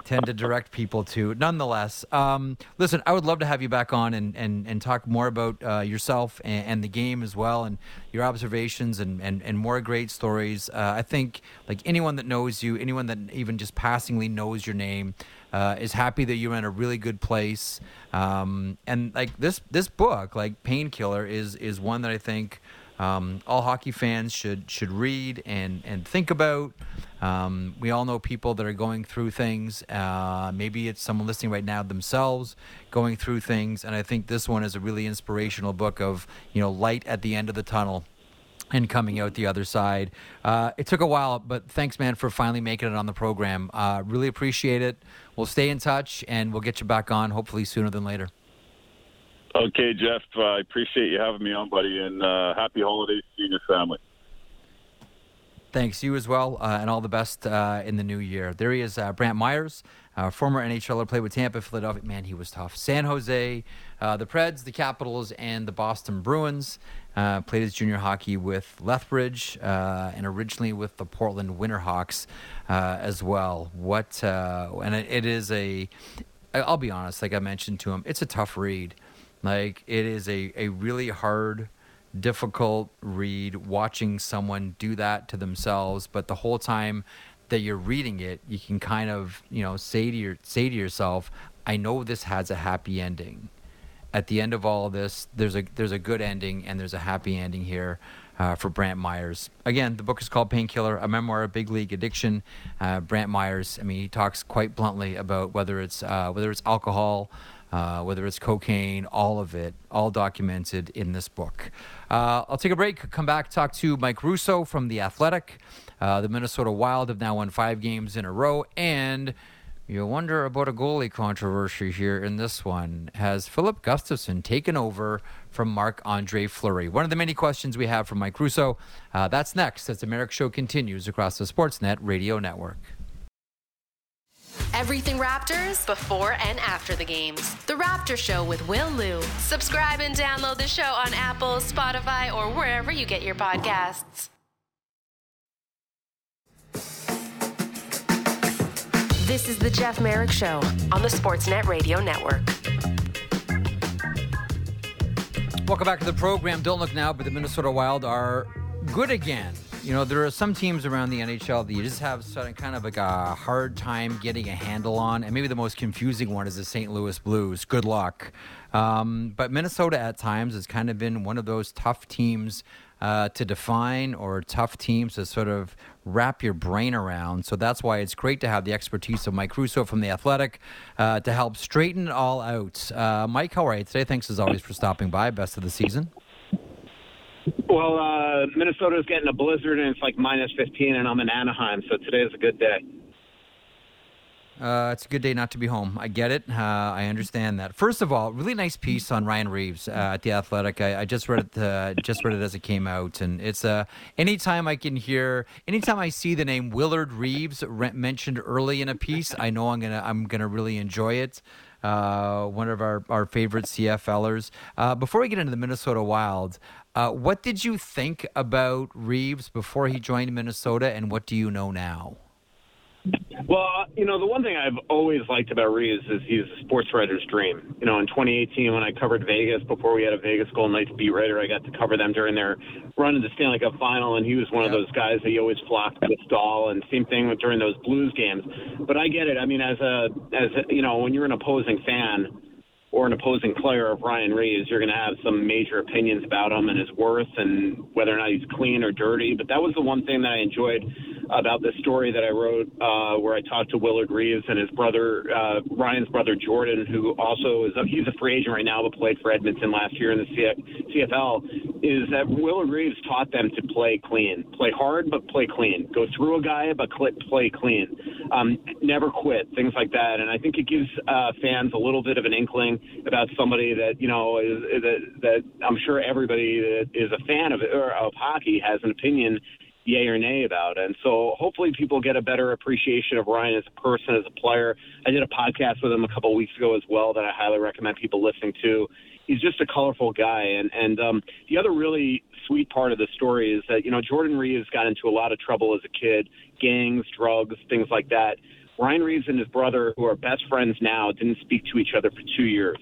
tend to direct people to. Nonetheless, um, listen, I would love to have you back on and, and, and talk more about uh, yourself and, and, the game as well, and your observations and, and, and more great stories. Uh, I think like anyone that knows you, anyone that even just passingly knows your name, uh, is happy that you're in a really good place. Um, and like this this book, like Painkiller, is is one that I think um, all hockey fans should should read and and think about. Um, we all know people that are going through things. Uh, maybe it's someone listening right now themselves going through things, and I think this one is a really inspirational book of you know light at the end of the tunnel and coming out the other side. Uh, it took a while, but thanks, man, for finally making it on the program. Uh, really appreciate it. We'll stay in touch, and we'll get you back on hopefully sooner than later. Okay, Jeff. Uh, I appreciate you having me on, buddy, and uh, happy holidays to you and your family. Thanks, you as well, uh, and all the best uh, in the new year. There he is, uh, Brantt Myhres, uh, former NHLer, played with Tampa, Philadelphia. Man, he was tough. San Jose, Uh, the Preds, the Capitals, and the Boston Bruins. Uh, played his junior hockey with Lethbridge uh, and originally with the Portland Winterhawks as well. What and it, it is a. I'll be honest, like I mentioned to him, it's a tough read. Like it is a, a really hard, difficult read watching someone do that to themselves, but the whole time that you're reading it, you can kind of, you know, say to your say to yourself, I know this has a happy ending. At the end of all of this, there's a there's a good ending and there's a happy ending here. Uh, for Brantt Myhres. Again, the book is called Painkiller, a memoir of big league addiction. Uh, Brantt Myhres, I mean, he talks quite bluntly about whether it's uh, whether it's alcohol, uh, whether it's cocaine, all of it, all documented in this book. Uh, I'll take a break, come back, talk to Mike Russo from The Athletic. Uh, the Minnesota Wild have now won five games in a row, and you wonder about a goalie controversy here in this one. Has Filip Gustavsson taken over from Marc Andre Fleury? One of the many questions we have from Mike Russo. Uh, that's next as the Marek Show continues across the Sportsnet radio network. Everything Raptors before and after the games. The Raptor Show with Will Lou. Subscribe and download the show on Apple, Spotify, or wherever you get your podcasts. This is the Jeff Marek Show on the Sportsnet Radio Network. Welcome back to the program. Don't look now, but the Minnesota Wild are good again. You know, there are some teams around the NHL that you just have kind of like a hard time getting a handle on. And maybe the most confusing one is the St. Louis Blues. Good luck. Um, but Minnesota at times has kind of been one of those tough teams uh, to define or tough teams to sort of wrap your brain around. So that's why it's great to have the expertise of Mike Russo from The Athletic uh, to help straighten it all out. Uh, Mike, how are you today? Thanks as always for stopping by. Best of the season. Well, uh, Minnesota's getting a blizzard and it's like minus 15, and I'm in Anaheim, so today is a good day. Uh, it's a good day not to be home. I get it. Uh, I understand that. First of all, really nice piece on Ryan Reaves uh, at the Athletic. I, I just read it. Uh, just read it as it came out, and it's uh, anytime I can hear, anytime I see the name Willard Reaves re- mentioned early in a piece, I know I'm gonna I'm gonna really enjoy it. Uh, one of our, our favorite CFLers. Uh, before we get into the Minnesota Wild, what did you think about Reaves before he joined Minnesota, and what do you know now? Well, you know, the one thing I've always liked about Reaves is he's a sports writer's dream. You know, in 2018, when I covered Vegas, before we had a Vegas Golden Knights beat writer, I got to cover them during their run in the Stanley Cup final, and he was one of those guys that you always flocked to the stall. And same thing with during those Blues games. But I get it. I mean, as a, as a, you know, when you're an opposing fan, or an opposing player of Ryan Reaves, you're going to have some major opinions about him and his worth and whether or not he's clean or dirty. But that was the one thing that I enjoyed about this story that I wrote, uh, where I talked to Willard Reaves and his brother, uh, Ryan's brother Jordan, who also is a, he's a free agent right now, but played for Edmonton last year in the CF, CFL. Is that Willard Reaves taught them to play clean, play hard but play clean, go through a guy but play clean, um, never quit, things like that. And I think it gives uh, fans a little bit of an inkling about somebody that you know is, that that I'm sure everybody that is a fan of or of hockey has an opinion yay or nay about. And so hopefully people get a better appreciation of Ryan as a person, as a player. I did a podcast with him a couple of weeks ago as well that I highly recommend people listening to. He's just a colorful guy. And, and um, the other really sweet part of the story is that, you know, Jordan Reaves got into a lot of trouble as a kid, gangs, drugs, things like that. Ryan Reaves and his brother, who are best friends now, didn't speak to each other for two years.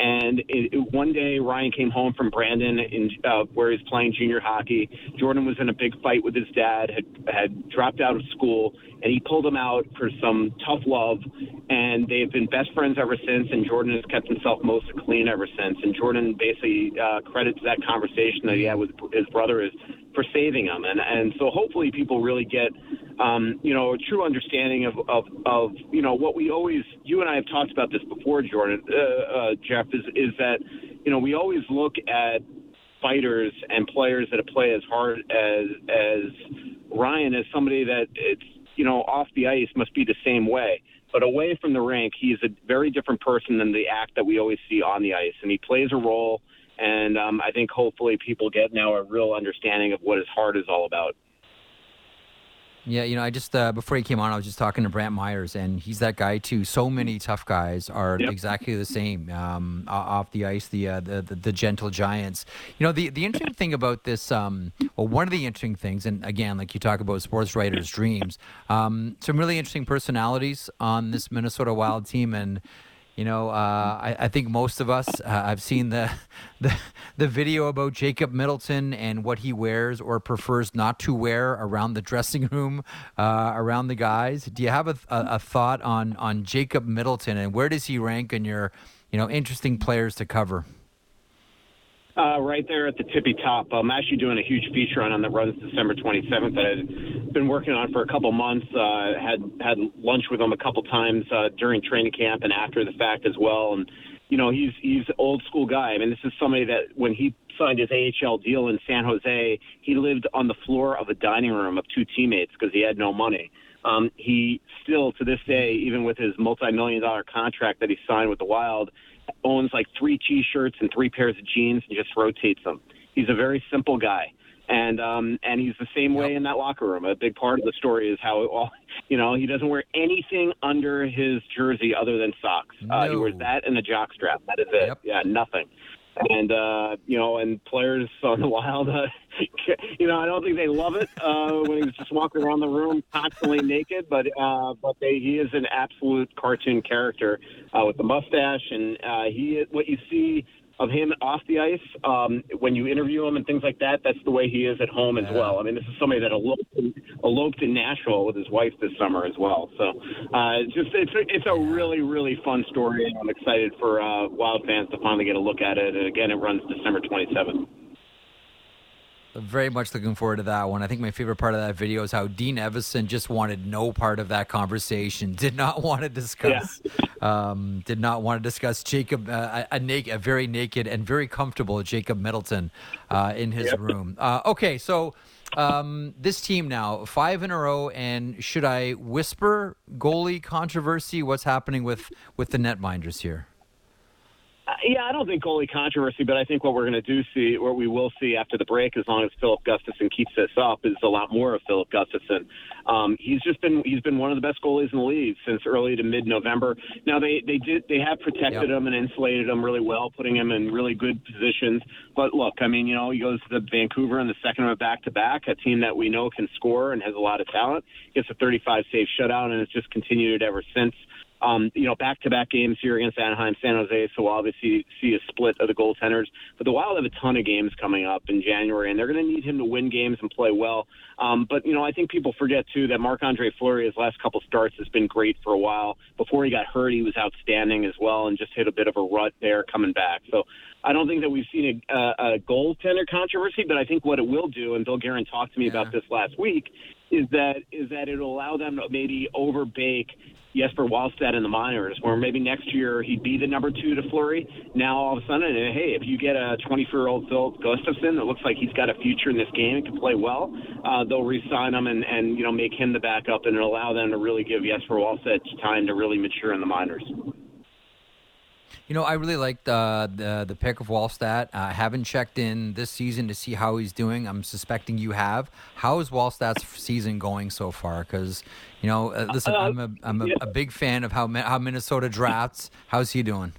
And it, it, one day, Ryan came home from Brandon, in, uh, where he's playing junior hockey. Jordan was in a big fight with his dad, had had dropped out of school, and he pulled him out for some tough love. And they've been best friends ever since. And Jordan has kept himself mostly clean ever since. And Jordan basically uh, credits that conversation that he had with his brother is for saving him. And and so hopefully people really get um, you know, a true understanding of, of, of, you know, what we always, you and I have talked about this before, Jordan, uh, uh, Jeff, is, is that, you know, we always look at fighters and players that play as hard as, as Ryan as somebody that it's, you know, off the ice must be the same way. But away from the rink, he's a very different person than the act that we always see on the ice. And he plays a role. And um, I think hopefully people get now a real understanding of what his heart is all about. Yeah, you know, I just uh, before he came on, I was just talking to Brantt Myhres, and he's that guy too. So many tough guys are yep. exactly the same um, off the ice. The, uh, the, the the gentle giants. You know, the the interesting thing about this, um, well, one of the interesting things, and again, like you talk about sports writers' dreams, um, some really interesting personalities on this Minnesota Wild team, and you know, uh, I, I, think most of us, uh, I've seen the, [LAUGHS] the the video about Jacob Middleton and what he wears or prefers not to wear around the dressing room, uh, around the guys. Do you have a, a, a, thought on on Jacob Middleton and where does he rank in your, you know, interesting players to cover? Uh, right there at the tippy top. I'm actually doing a huge feature on him that runs December 27th that I've been working on for a couple months. Uh, had had lunch with him a couple times uh, during training camp and after the fact as well. And you know, he's he's old school guy. I mean, this is somebody that when he signed his AHL deal in San Jose, he lived on the floor of a dining room of two teammates because he had no money. Um, he still, to this day, even with his multi-million dollar contract that he signed with the Wild, owns like three T-shirts and three pairs of jeans and just rotates them. He's a very simple guy, and um, and he's the same way in that locker room. A big part of the story is how it all [LAUGHS] you know he doesn't wear anything under his jersey other than socks. No. Uh, he wears that and a jock strap. That is it. Yep. Yeah, nothing and uh, you know, and players [LAUGHS] on the Wild, uh, [LAUGHS] you know, I don't think they love it uh, when he's just walking around the room constantly naked, but uh, but they, he is an absolute cartoon character uh, with the mustache, and uh, he what you see of him off the ice um, when you interview him and things like that. That's the way he is at home as well. I mean, this is somebody that eloped, eloped in Nashville with his wife this summer as well. So uh, just it's it's a really really fun story, and I'm excited for uh, Wild fans to finally get a look at it. And again, it runs December 27th. Very much looking forward to that one. I think my favorite part of that video is how Dean Evason just wanted no part of that conversation. [LAUGHS] Did not want to discuss. Yeah. Um, did not want to discuss Jacob, uh, a, a, naked, a very naked and very comfortable Jacob Middleton uh, in his yep. room. Uh, okay, so um, this team now five in a row, and should I whisper goalie controversy? What's happening with with the netminders here? Uh, yeah, I don't think goalie controversy, but I think what we're going to do see, what we will see after the break, as long as Filip Gustavsson keeps this up, is a lot more of Filip Gustavsson. Um, he's just been he's been one of the best goalies in the league since early to mid November. Now they they did they have protected yep. him and insulated him really well, putting him in really good positions. But look, I mean, you know, he goes to the Vancouver in the second of a back to back, a team that we know can score and has a lot of talent. Gets a 35 save shutout, and it's just continued ever since um, you know, back-to-back games here against Anaheim, San Jose. So we'll obviously see a split of the goaltenders. But the Wild have a ton of games coming up in January, and they're going to need him to win games and play well. Um, but you know, I think people forget too that Marc-Andre Fleury, his last couple starts, has been great for a while. Before he got hurt, he was outstanding as well, and just hit a bit of a rut there coming back. So I don't think that we've seen a, a, a goaltender controversy, but I think what it will do, and Bill Guerin talked to me yeah. about this last week, is that is that it'll allow them to maybe overbake Jesper Wallstedt in the minors, where maybe next year he'd be the number two to Fleury. Now all of a sudden, hey, if you get a 24-year-old Phil Gustavsson that looks like he's got a future in this game and can play well, uh, they'll re-sign him and, and you know make him the backup and allow them to really give Jesper Wallstedt time to really mature in the minors. You know, I really liked uh, the the pick of Wallstedt. I haven't checked in this season to see how he's doing. I'm suspecting you have. How is Wallstedt's season going so far? Because you know, uh, listen, uh, I'm a I'm a, a, big fan of how how Minnesota drafts. How's he doing?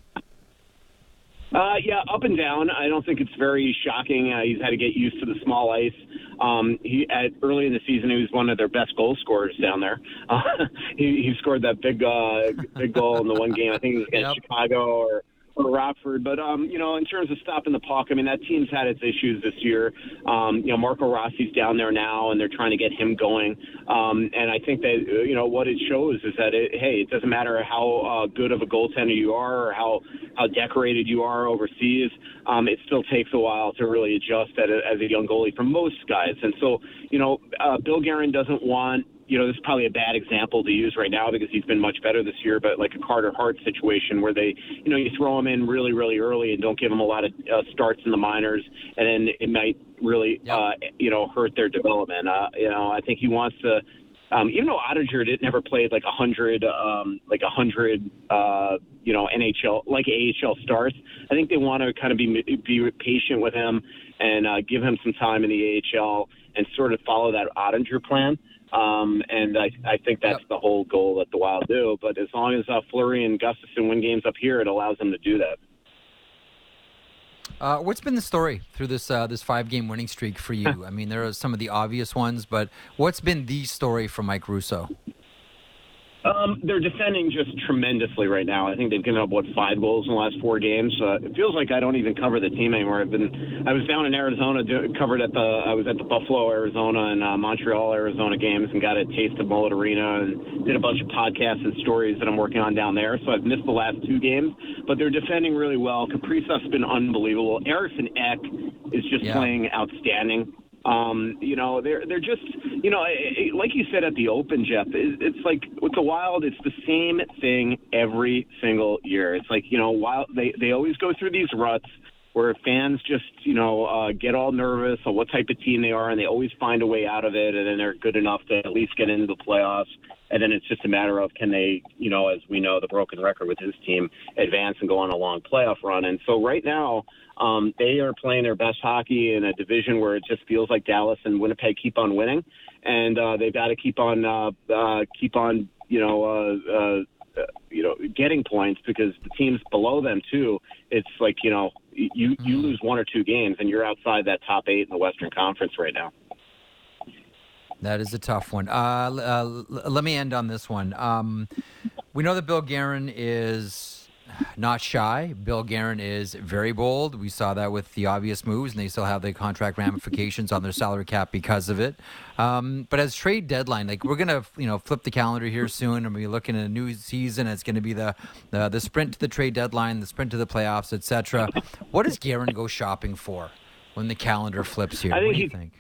Uh, yeah, up and down. I don't think it's very shocking. Uh, he's had to get used to the small ice. Um, he at early in the season, he was one of their best goal scorers down there. Uh, [LAUGHS] he, he scored that big uh, big goal in the one game. I think it was against yep. Chicago or for Rockford. But um, you know, in terms of stopping the puck, I mean that team's had its issues this year. Um, you know, Marco Rossi's down there now, and they're trying to get him going. Um, and I think that uh, you know what it shows is that it, hey, it doesn't matter how uh, good of a goaltender you are or how how decorated you are overseas. Um, it still takes a while to really adjust as a, as a young goalie for most guys. And so, you know, uh, Bill Guerin doesn't want you know, this is probably a bad example to use right now because he's been much better this year, but like a Carter Hart situation where they, you know, you throw him in really, really early and don't give him a lot of uh, starts in the minors, and then it might really, yep. uh, you know, hurt their development. Uh, you know, I think he wants to. Um, even though Oettinger did never played like a hundred, um, like a hundred, uh, you know, NHL like AHL starts, I think they want to kind of be be patient with him and uh, give him some time in the AHL and sort of follow that Oettinger plan. Um, and I, I think that's yep. the whole goal that the Wild do. But as long as uh, Fleury and Gustavsson win games up here, it allows them to do that. Uh, what's been the story through this uh, this five game winning streak for you? [LAUGHS] I mean, there are some of the obvious ones, but what's been the story for Mike Russo? Um, they're defending just tremendously right now. I think they've given up what five goals in the last four games. Uh, it feels like I don't even cover the team anymore. I've been I was down in Arizona, do, covered at the I was at the Buffalo, Arizona, and uh, Montreal, Arizona games, and got a taste of Mullet Arena, and did a bunch of podcasts and stories that I'm working on down there. So I've missed the last two games, but they're defending really well. Kaprizov's been unbelievable. Eriksson Ek is just yeah. playing outstanding. Um, you know, they're they're just you know, like you said at the Open, Jeff. It's like with the Wild, it's the same thing every single year. It's like you know, Wild they they always go through these ruts where fans just you know uh, get all nervous on what type of team they are, and they always find a way out of it, and then they're good enough to at least get into the playoffs. And then it's just a matter of can they, you know, as we know, the broken record with his team advance and go on a long playoff run. And so right now, um, they are playing their best hockey in a division where it just feels like Dallas and Winnipeg keep on winning, and uh, they've got to keep on uh, uh, keep on you know uh, uh, you know getting points because the teams below them too. It's like you know you you mm-hmm. lose one or two games and you're outside that top eight in the Western Conference right now. That is a tough one. Uh, uh, let me end on this one. Um, we know that Bill Guerin is not shy. Bill Guerin is very bold. We saw that with the obvious moves, and they still have the contract ramifications on their salary cap because of it. Um, but as trade deadline, like we're gonna, you know, flip the calendar here soon, and we're looking at a new season. It's going to be the, the the sprint to the trade deadline, the sprint to the playoffs, etc. What does Guerin go shopping for when the calendar flips here? what do you he, think?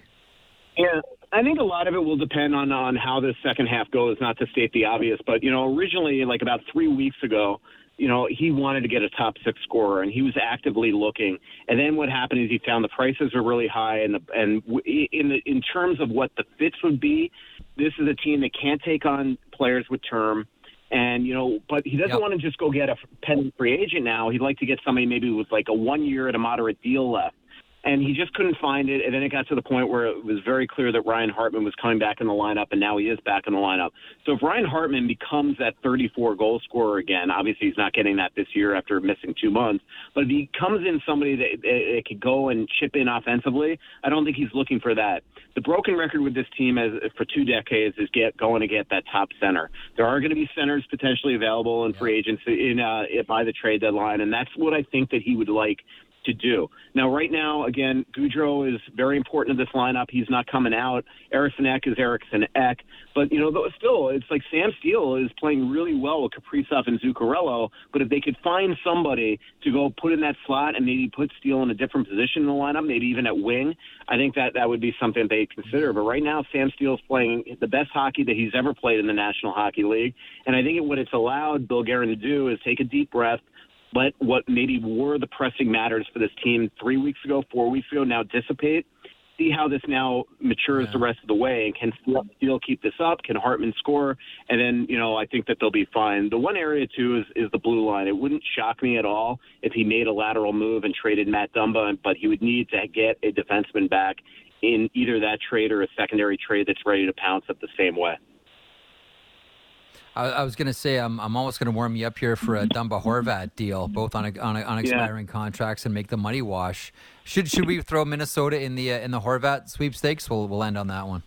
Yeah, I think a lot of it will depend on on how the second half goes. Not to state the obvious, but you know, originally, like about three weeks ago, you know, he wanted to get a top six scorer, and he was actively looking. And then what happened is he found the prices are really high, and the and in the in terms of what the fits would be, this is a team that can't take on players with term. And you know, but he doesn't yep. want to just go get a pending free agent now. He'd like to get somebody maybe with like a one year at a moderate deal left and he just couldn't find it. And then it got to the point where it was very clear that Ryan Hartman was coming back in the lineup, and now he is back in the lineup. So if Ryan Hartman becomes that 34 goal scorer again, obviously he's not getting that this year after missing two months. But if he comes in somebody that, that could go and chip in offensively, I don't think he's looking for that. The broken record with this team as for two decades is get going to get that top center. There are going to be centers potentially available in free agency in uh, by the trade deadline, and that's what I think that he would like to do. Now, right now, again, Gaudreau is very important to this lineup. He's not coming out. Eriksson Ek is Eriksson Ek. But, you know, still, it's like Sam Steel is playing really well with Kaprizov and Zuccarello. But if they could find somebody to go put in that slot and maybe put Steel in a different position in the lineup, maybe even at wing, I think that that would be something they consider. But right now, Sam Steel is playing the best hockey that he's ever played in the National Hockey League. And I think what it's allowed Bill Guerin to do is take a deep breath – let what maybe were the pressing matters for this team three weeks ago, four weeks ago, now dissipate. See how this now matures yeah. the rest of the way, and can Steel keep this up? Can Hartman score? And then you know I think that they'll be fine. The one area too is is the blue line. It wouldn't shock me at all if he made a lateral move and traded Matt Dumba, but he would need to get a defenseman back in either that trade or a secondary trade that's ready to pounce up the same way. I, I was going to say I'm, I'm almost going to warm you up here for a Dumba Horvat deal, both on a, on, a, on expiring yeah. contracts and make the money wash. Should should we throw Minnesota in the uh, in the Horvat sweepstakes? We'll we'll end on that one.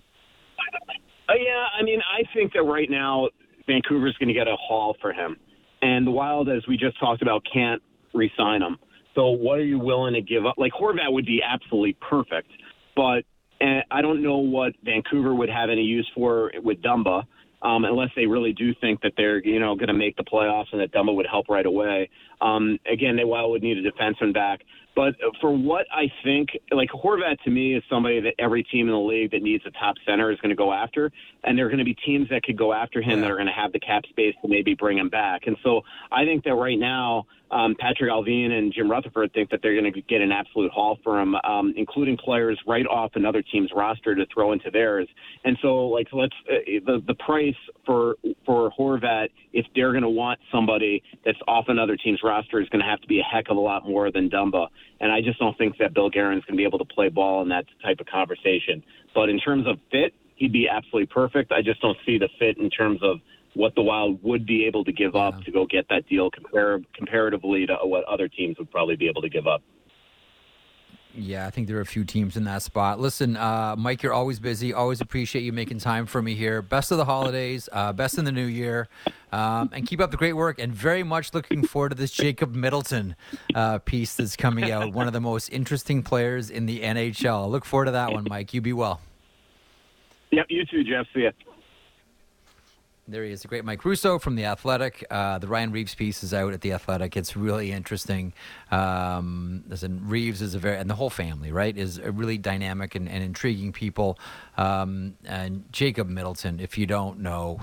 Uh, yeah, I mean, I think that right now Vancouver's going to get a haul for him, and the Wild, as we just talked about, can't re-sign him. So what are you willing to give up? Like Horvat would be absolutely perfect, but uh, I don't know what Vancouver would have any use for with Dumba um, unless they really do think that they're you know going to make the playoffs and that Dumba would help right away. Um, again, they well would need a defenseman back. But for what I think, like Horvat to me is somebody that every team in the league that needs a top center is going to go after, and there are going to be teams that could go after him yeah. that are going to have the cap space to maybe bring him back. And so I think that right now um, Patrik Allvin and Jim Rutherford think that they're going to get an absolute haul for him, um, including players right off another team's roster to throw into theirs. And so, like, let's uh, the the price for for Horvat if they're going to want somebody that's off another team's roster is going to have to be a heck of a lot more than Dumba. And I just don't think that Bill Guerin's going to be able to play ball in that type of conversation. But in terms of fit, he'd be absolutely perfect. I just don't see the fit in terms of what the Wild would be able to give up to go get that deal compar- comparatively to what other teams would probably be able to give up. Yeah, I think there are a few teams in that spot. Listen, uh, Mike, you're always busy. Always appreciate you making time for me here. Best of the holidays, uh, best in the new year, um, and keep up the great work. And very much looking forward to this Jacob Middleton uh, piece that's coming out. One of the most interesting players in the NHL. Look forward to that one, Mike. You be well. Yep, you too, Jeff. See ya. There he is, the great Mike Russo from The Athletic. Uh, the Ryan Reaves piece is out at The Athletic. It's really interesting. Um, listen, Reaves is a very, and the whole family, right, is a really dynamic and, and intriguing people. Um, and Jacob Middleton, if you don't know,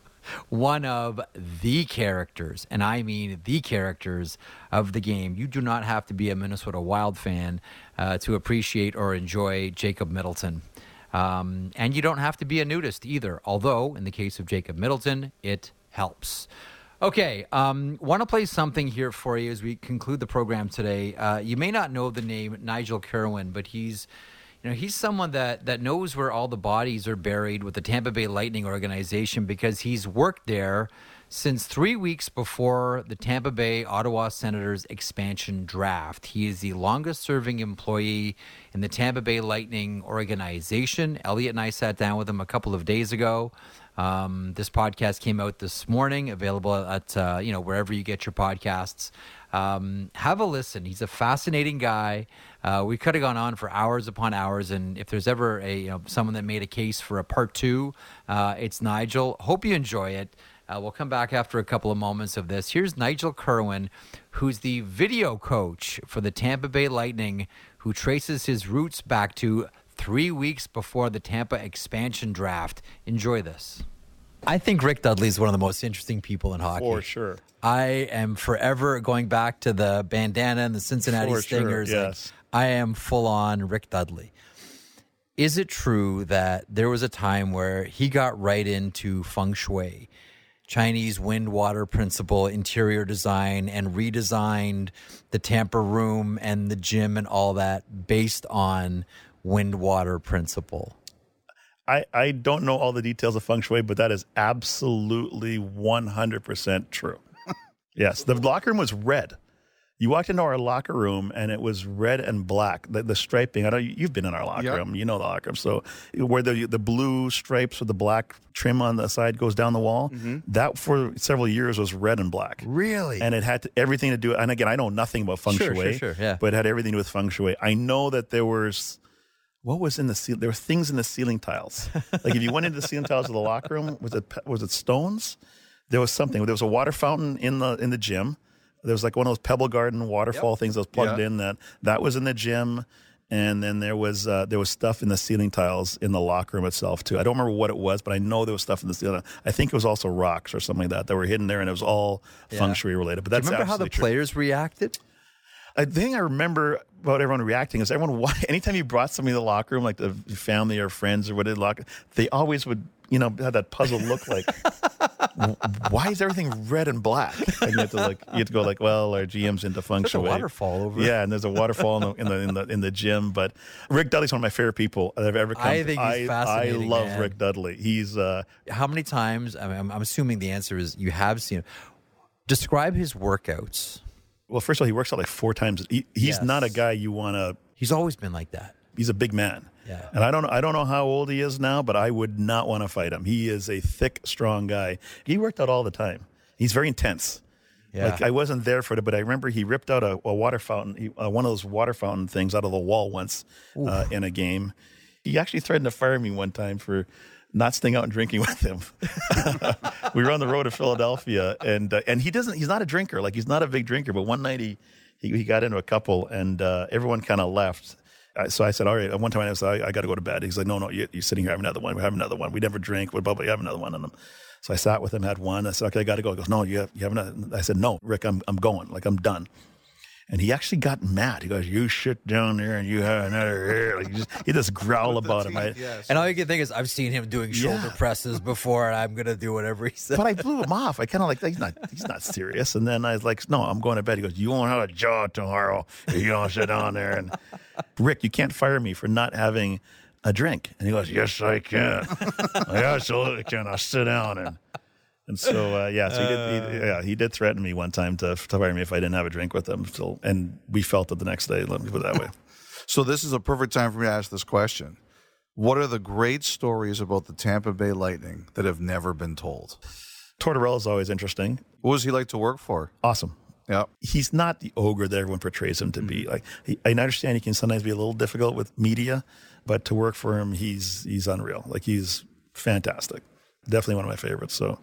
[LAUGHS] one of the characters, and I mean the characters of the game. You do not have to be a Minnesota Wild fan uh, to appreciate or enjoy Jacob Middleton. Um, and you don't have to be a nudist either, although in the case of Jacob Middleton, it helps. Okay, um, want to play something here for you as we conclude the program today. Uh, you may not know the name Nigel Kirwan, but he's, you know, he's someone that that knows where all the bodies are buried with the Tampa Bay Lightning organization because he's worked there since three weeks before the Tampa Bay Ottawa Senators expansion draft. He is the longest serving employee in the Tampa Bay Lightning organization. Elliot and I sat down with him a couple of days ago. Um, this podcast came out this morning, available at uh, you know wherever you get your podcasts. Um, have a listen. He's a fascinating guy. Uh, we could have gone on for hours upon hours, and if there's ever a you know someone that made a case for a part two, uh, it's Nigel. Hope you enjoy it. Uh, we'll come back after a couple of moments of this. Here's Nigel Kirwan, who's the video coach for the Tampa Bay Lightning, who traces his roots back to three weeks before the Tampa expansion draft. Enjoy this. I think Rick Dudley is one of the most interesting people in hockey. For sure. I am forever going back to the bandana and the Cincinnati For Stingers. Sure, yes. I am full on Rick Dudley. Is it true that there was a time where he got right into feng shui? Chinese wind water principle, interior design, and redesigned the Tampa room and the gym and all that based on wind water principle. I, I don't know all the details of feng shui, but that is absolutely 100% true. [LAUGHS] yes, the locker room was red. You walked into our locker room and it was red and black. The, the striping. I know you've been in our locker yep. room. You know the locker room. So where the the blue stripes with the black trim on the side goes down the wall. Mm-hmm. That for several years was red and black. Really? And it had to, everything to do. And again, I know nothing about feng sure, shui. Sure, sure, yeah. But it had everything to do with feng shui. I know that there was what was in the ceiling? There were things in the ceiling tiles. like if you went into the ceiling tiles of the locker room, was it was it stones? There was something. There was a water fountain in the in the gym. There was like one of those Pebble Garden waterfall yep. things that was plugged yeah. in. That that was in the gym, and then there was uh, there was stuff in the ceiling tiles in the locker room itself too. I don't remember what it was, but I know there was stuff in the ceiling. I think it was also rocks or something like that that were hidden there, and it was all yeah. feng shui related. But that's remember how the true. players reacted. The thing I remember about everyone reacting is everyone. [LAUGHS] Anytime you brought somebody to the locker room, like the family or friends or what did lock, they always would you know, had that puzzle look like, why is everything red and black? And you have to like you have to go like, well, our GM's into feng There's a waterfall over. Yeah, and there's a waterfall in the, in the in the in the gym. But Rick Dudley's one of my favorite people that have ever come. I think he's I, I love man. Rick Dudley. He's uh, How many times? I mean, I'm, I'm assuming the answer is you have seen him. Describe his workouts. well, first of all, he works out like four times. He, he's Yes. not a guy you want to. He's always been like that. He's a big man. Yeah. And I don't I don't know how old he is now, but I would not want to fight him. He is a thick, strong guy. He worked out all the time. He's very intense. Yeah. Like I wasn't there for it, but I remember he ripped out a, a water fountain, he, uh, one of those water fountain things out of the wall once uh, in a game. He actually threatened to fire me one time for not staying out and drinking [LAUGHS] with him. [LAUGHS] we were on the road to Philadelphia, and uh, and he doesn't. He's not a drinker. Like he's not a big drinker. But one night he he, he got into a couple, and uh, everyone kind of left. I- So I said, all right. One time I said, I, I got to go to bed. He's like, no, no, you, you're sitting here. Have another one. We have another one. We never drink. What about you have another one? And them. so I sat with him, had one. I said, okay, I got to go. He goes, no, you have, you have another. I said, no, Rick, I'm, I'm going. Like, I'm done. And he actually got mad. He goes, you sit down there and you have another here. Like, he just, he just [LAUGHS] growl about him. I, And all you can think is, I've seen him doing shoulder Yeah. presses before, and I'm gonna do whatever he says. but I [LAUGHS] blew him off. I kind of like he's not he's not serious. And then I was like, no, I'm going to bed. He goes, you won't have a job tomorrow. if You don't sit down there. And Rick, you can't fire me for not having a drink. And he goes, yes, I can. [LAUGHS] I absolutely can. I'll sit down and. And so, uh, yeah, so he did. He, yeah, he did threaten me one time to, to fire me if I didn't have a drink with him. So, and we felt it the next day. Let me put it that way. [LAUGHS] So this is a perfect time for me to ask this question. What are the great stories about the Tampa Bay Lightning that have never been told? Tortorella is always interesting. What was he like to work for? Awesome. Yeah. he's not the ogre that everyone portrays him to Mm-hmm. be. Like he, I understand he can sometimes be a little difficult with media, but to work for him, he's he's unreal. Like he's fantastic. Definitely one of my favorites. So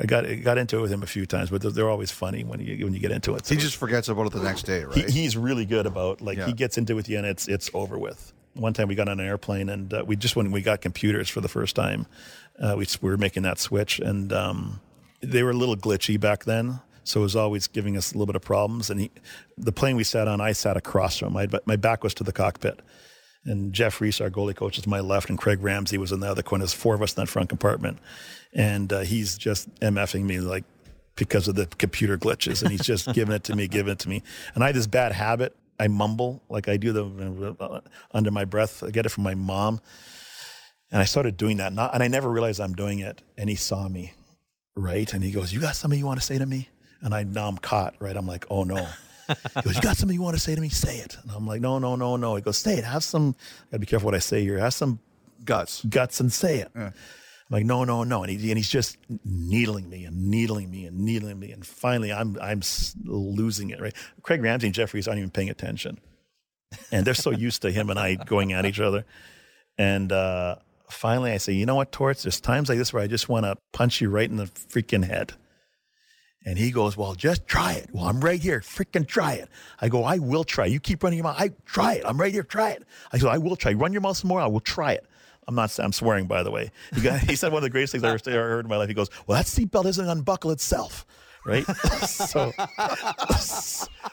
I got I got into it with him a few times, but they're, always funny when you when you get into it. He just forgets about it the next day, right? he, he's really good about like Yeah. he gets into it with you and it's it's over with. One time we got on an airplane and uh, we just when we got computers for the first time, uh, we, we were making that switch and um, they were a little glitchy back then, so it was always giving us a little bit of problems. And he, the plane we sat on, I sat across from. My my back was to the cockpit, and Jeff Reese, our goalie coach, is to my left, and Craig Ramsay was in the other corner. There's four of us in that front compartment, and uh, he's just mfing me like because of the computer glitches, and he's just giving it to me, giving it to me. And I had this bad habit. I mumble like I do the uh, under my breath. I get it from my mom, and I started doing that. Not, and I never realized I'm doing it. And he saw me, right? And he goes, "You got something you want to say to me?" And I now I'm caught, right? I'm like, "Oh no." He goes, "You got something you want to say to me? Say it." And I'm like, "No, no, no, no." He goes, "Say it. Have some. I gotta be careful what I say here. Have some Guts. guts and say it." I'm like, "No, no, no." And, he, and he's just needling me and needling me and needling me. And finally, I'm I'm losing it. Right? Craig Ramsay and Jeff Reese aren't even paying attention, and they're so [LAUGHS] used to him and I going at each other. And uh, finally, I say, "You know what, Torts? There's times like this where I just want to punch you right in the freaking head." And he goes, Well, just try it. Well, I'm right here. Freaking try it. I go, I will try. You keep running your mouth. I try it. I'm right here. Try it. I go, I will try. Run your mouth some more. I will try it. I'm not, I'm swearing, by the way. He, got, [LAUGHS] he said one of the greatest things I ever, heard in my life. He goes, Well, that seatbelt isn't unbuckle itself. Right? [LAUGHS] so,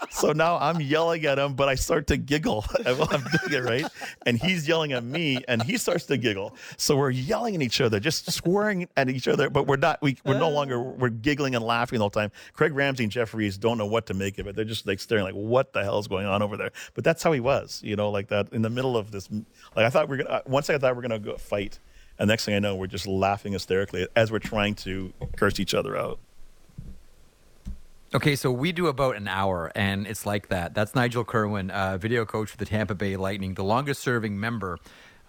so now I'm yelling at him, but I start to giggle [LAUGHS] while I'm doing it, right? And he's yelling at me, and he starts to giggle. So we're yelling at each other, just swearing at each other, but we're not. We, we're no uh. longer. We're giggling and laughing the whole time. Craig Ramsay and Jeff Reese don't know what to make of it. They're just like staring, like, "What the hell is going on over there?" But that's how he was, you know, like that in the middle of this. Like I thought we are gonna. Uh, One second, I thought we are gonna go fight, and next thing I know, we're just laughing hysterically as we're trying to curse each other out. Okay, so we do about an hour, and it's like that. That's Nigel Kirwan, uh, video coach for the Tampa Bay Lightning, the longest serving member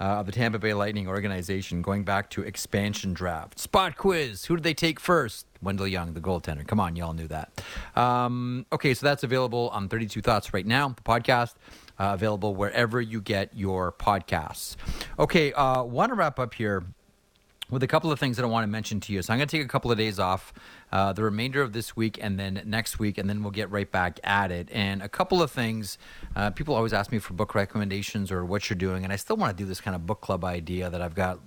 uh, of the Tampa Bay Lightning organization, going back to expansion draft. Spot quiz Who did they take first? Wendell Young, the goaltender. Come on, y'all knew that. Um, okay, so that's available on 32 Thoughts right now, the podcast. Uh, available wherever you get your podcasts. Okay, uh, want to wrap up here with a couple of things that I want to mention to you. So I'm going to take a couple of days off uh, the remainder of this week and then next week, and then we'll get right back at it. And a couple of things uh, people always ask me for book recommendations or what you're doing, and I still want to do this kind of book club idea that I've got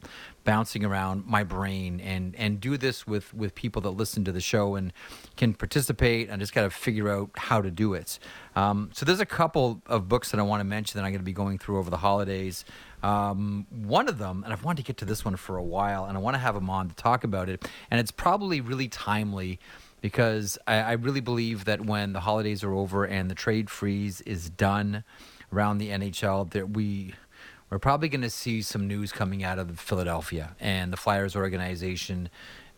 bouncing around my brain and and do this with with people that listen to the show and can participate I just got to figure out how to do it um, so there's a couple of books that i want to mention that i'm going to be going through over the holidays um, one of them and i've wanted to get to this one for a while and i want to have him on to talk about it and it's probably really timely because I, I really believe that when the holidays are over and the trade freeze is done around the nhl that we we're probably going to see some news coming out of Philadelphia and the Flyers organization.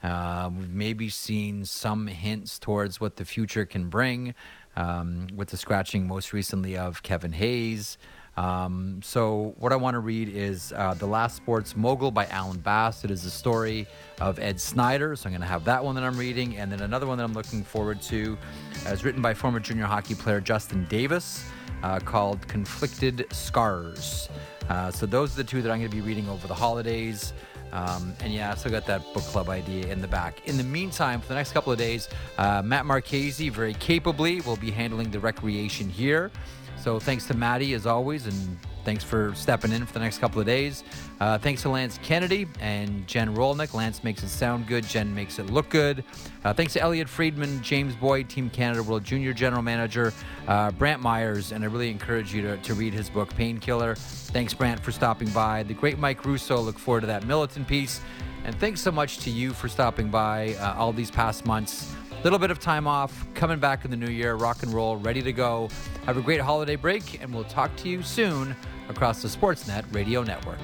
Uh, we've maybe seen some hints towards what the future can bring um, with the scratching most recently of Kevin Hayes. Um, so, what I want to read is uh, The Last Sports Mogul by Alan Bass. It is the story of Ed Snider. So, I'm going to have that one that I'm reading. And then another one that I'm looking forward to uh, is written by former junior hockey player Justin Davis uh, called Conflicted Scars. Uh, so those are the two that I'm going to be reading over the holidays. Um, and yeah, I still got that book club idea in the back. In the meantime, for the next couple of days, uh, Matt Marchese very capably will be handling the recreation here. So thanks to Maddie as always, and thanks for stepping in for the next couple of days. Uh, thanks to Lance Kennedy and Jen Rolnick. Lance makes it sound good, Jen makes it look good. Uh, thanks to Elliot Friedman, James Boyd, Team Canada World Junior General Manager, uh, Brantt Myhres, and I really encourage you to, to read his book, Painkiller. Thanks, Brantt, for stopping by. The great Mike Russo, look forward to that militant piece. And thanks so much to you for stopping by uh, all these past months little bit of time off, coming back in the new year, rock and roll, ready to go. Have a great holiday break, and we'll talk to you soon across the Sportsnet Radio Network.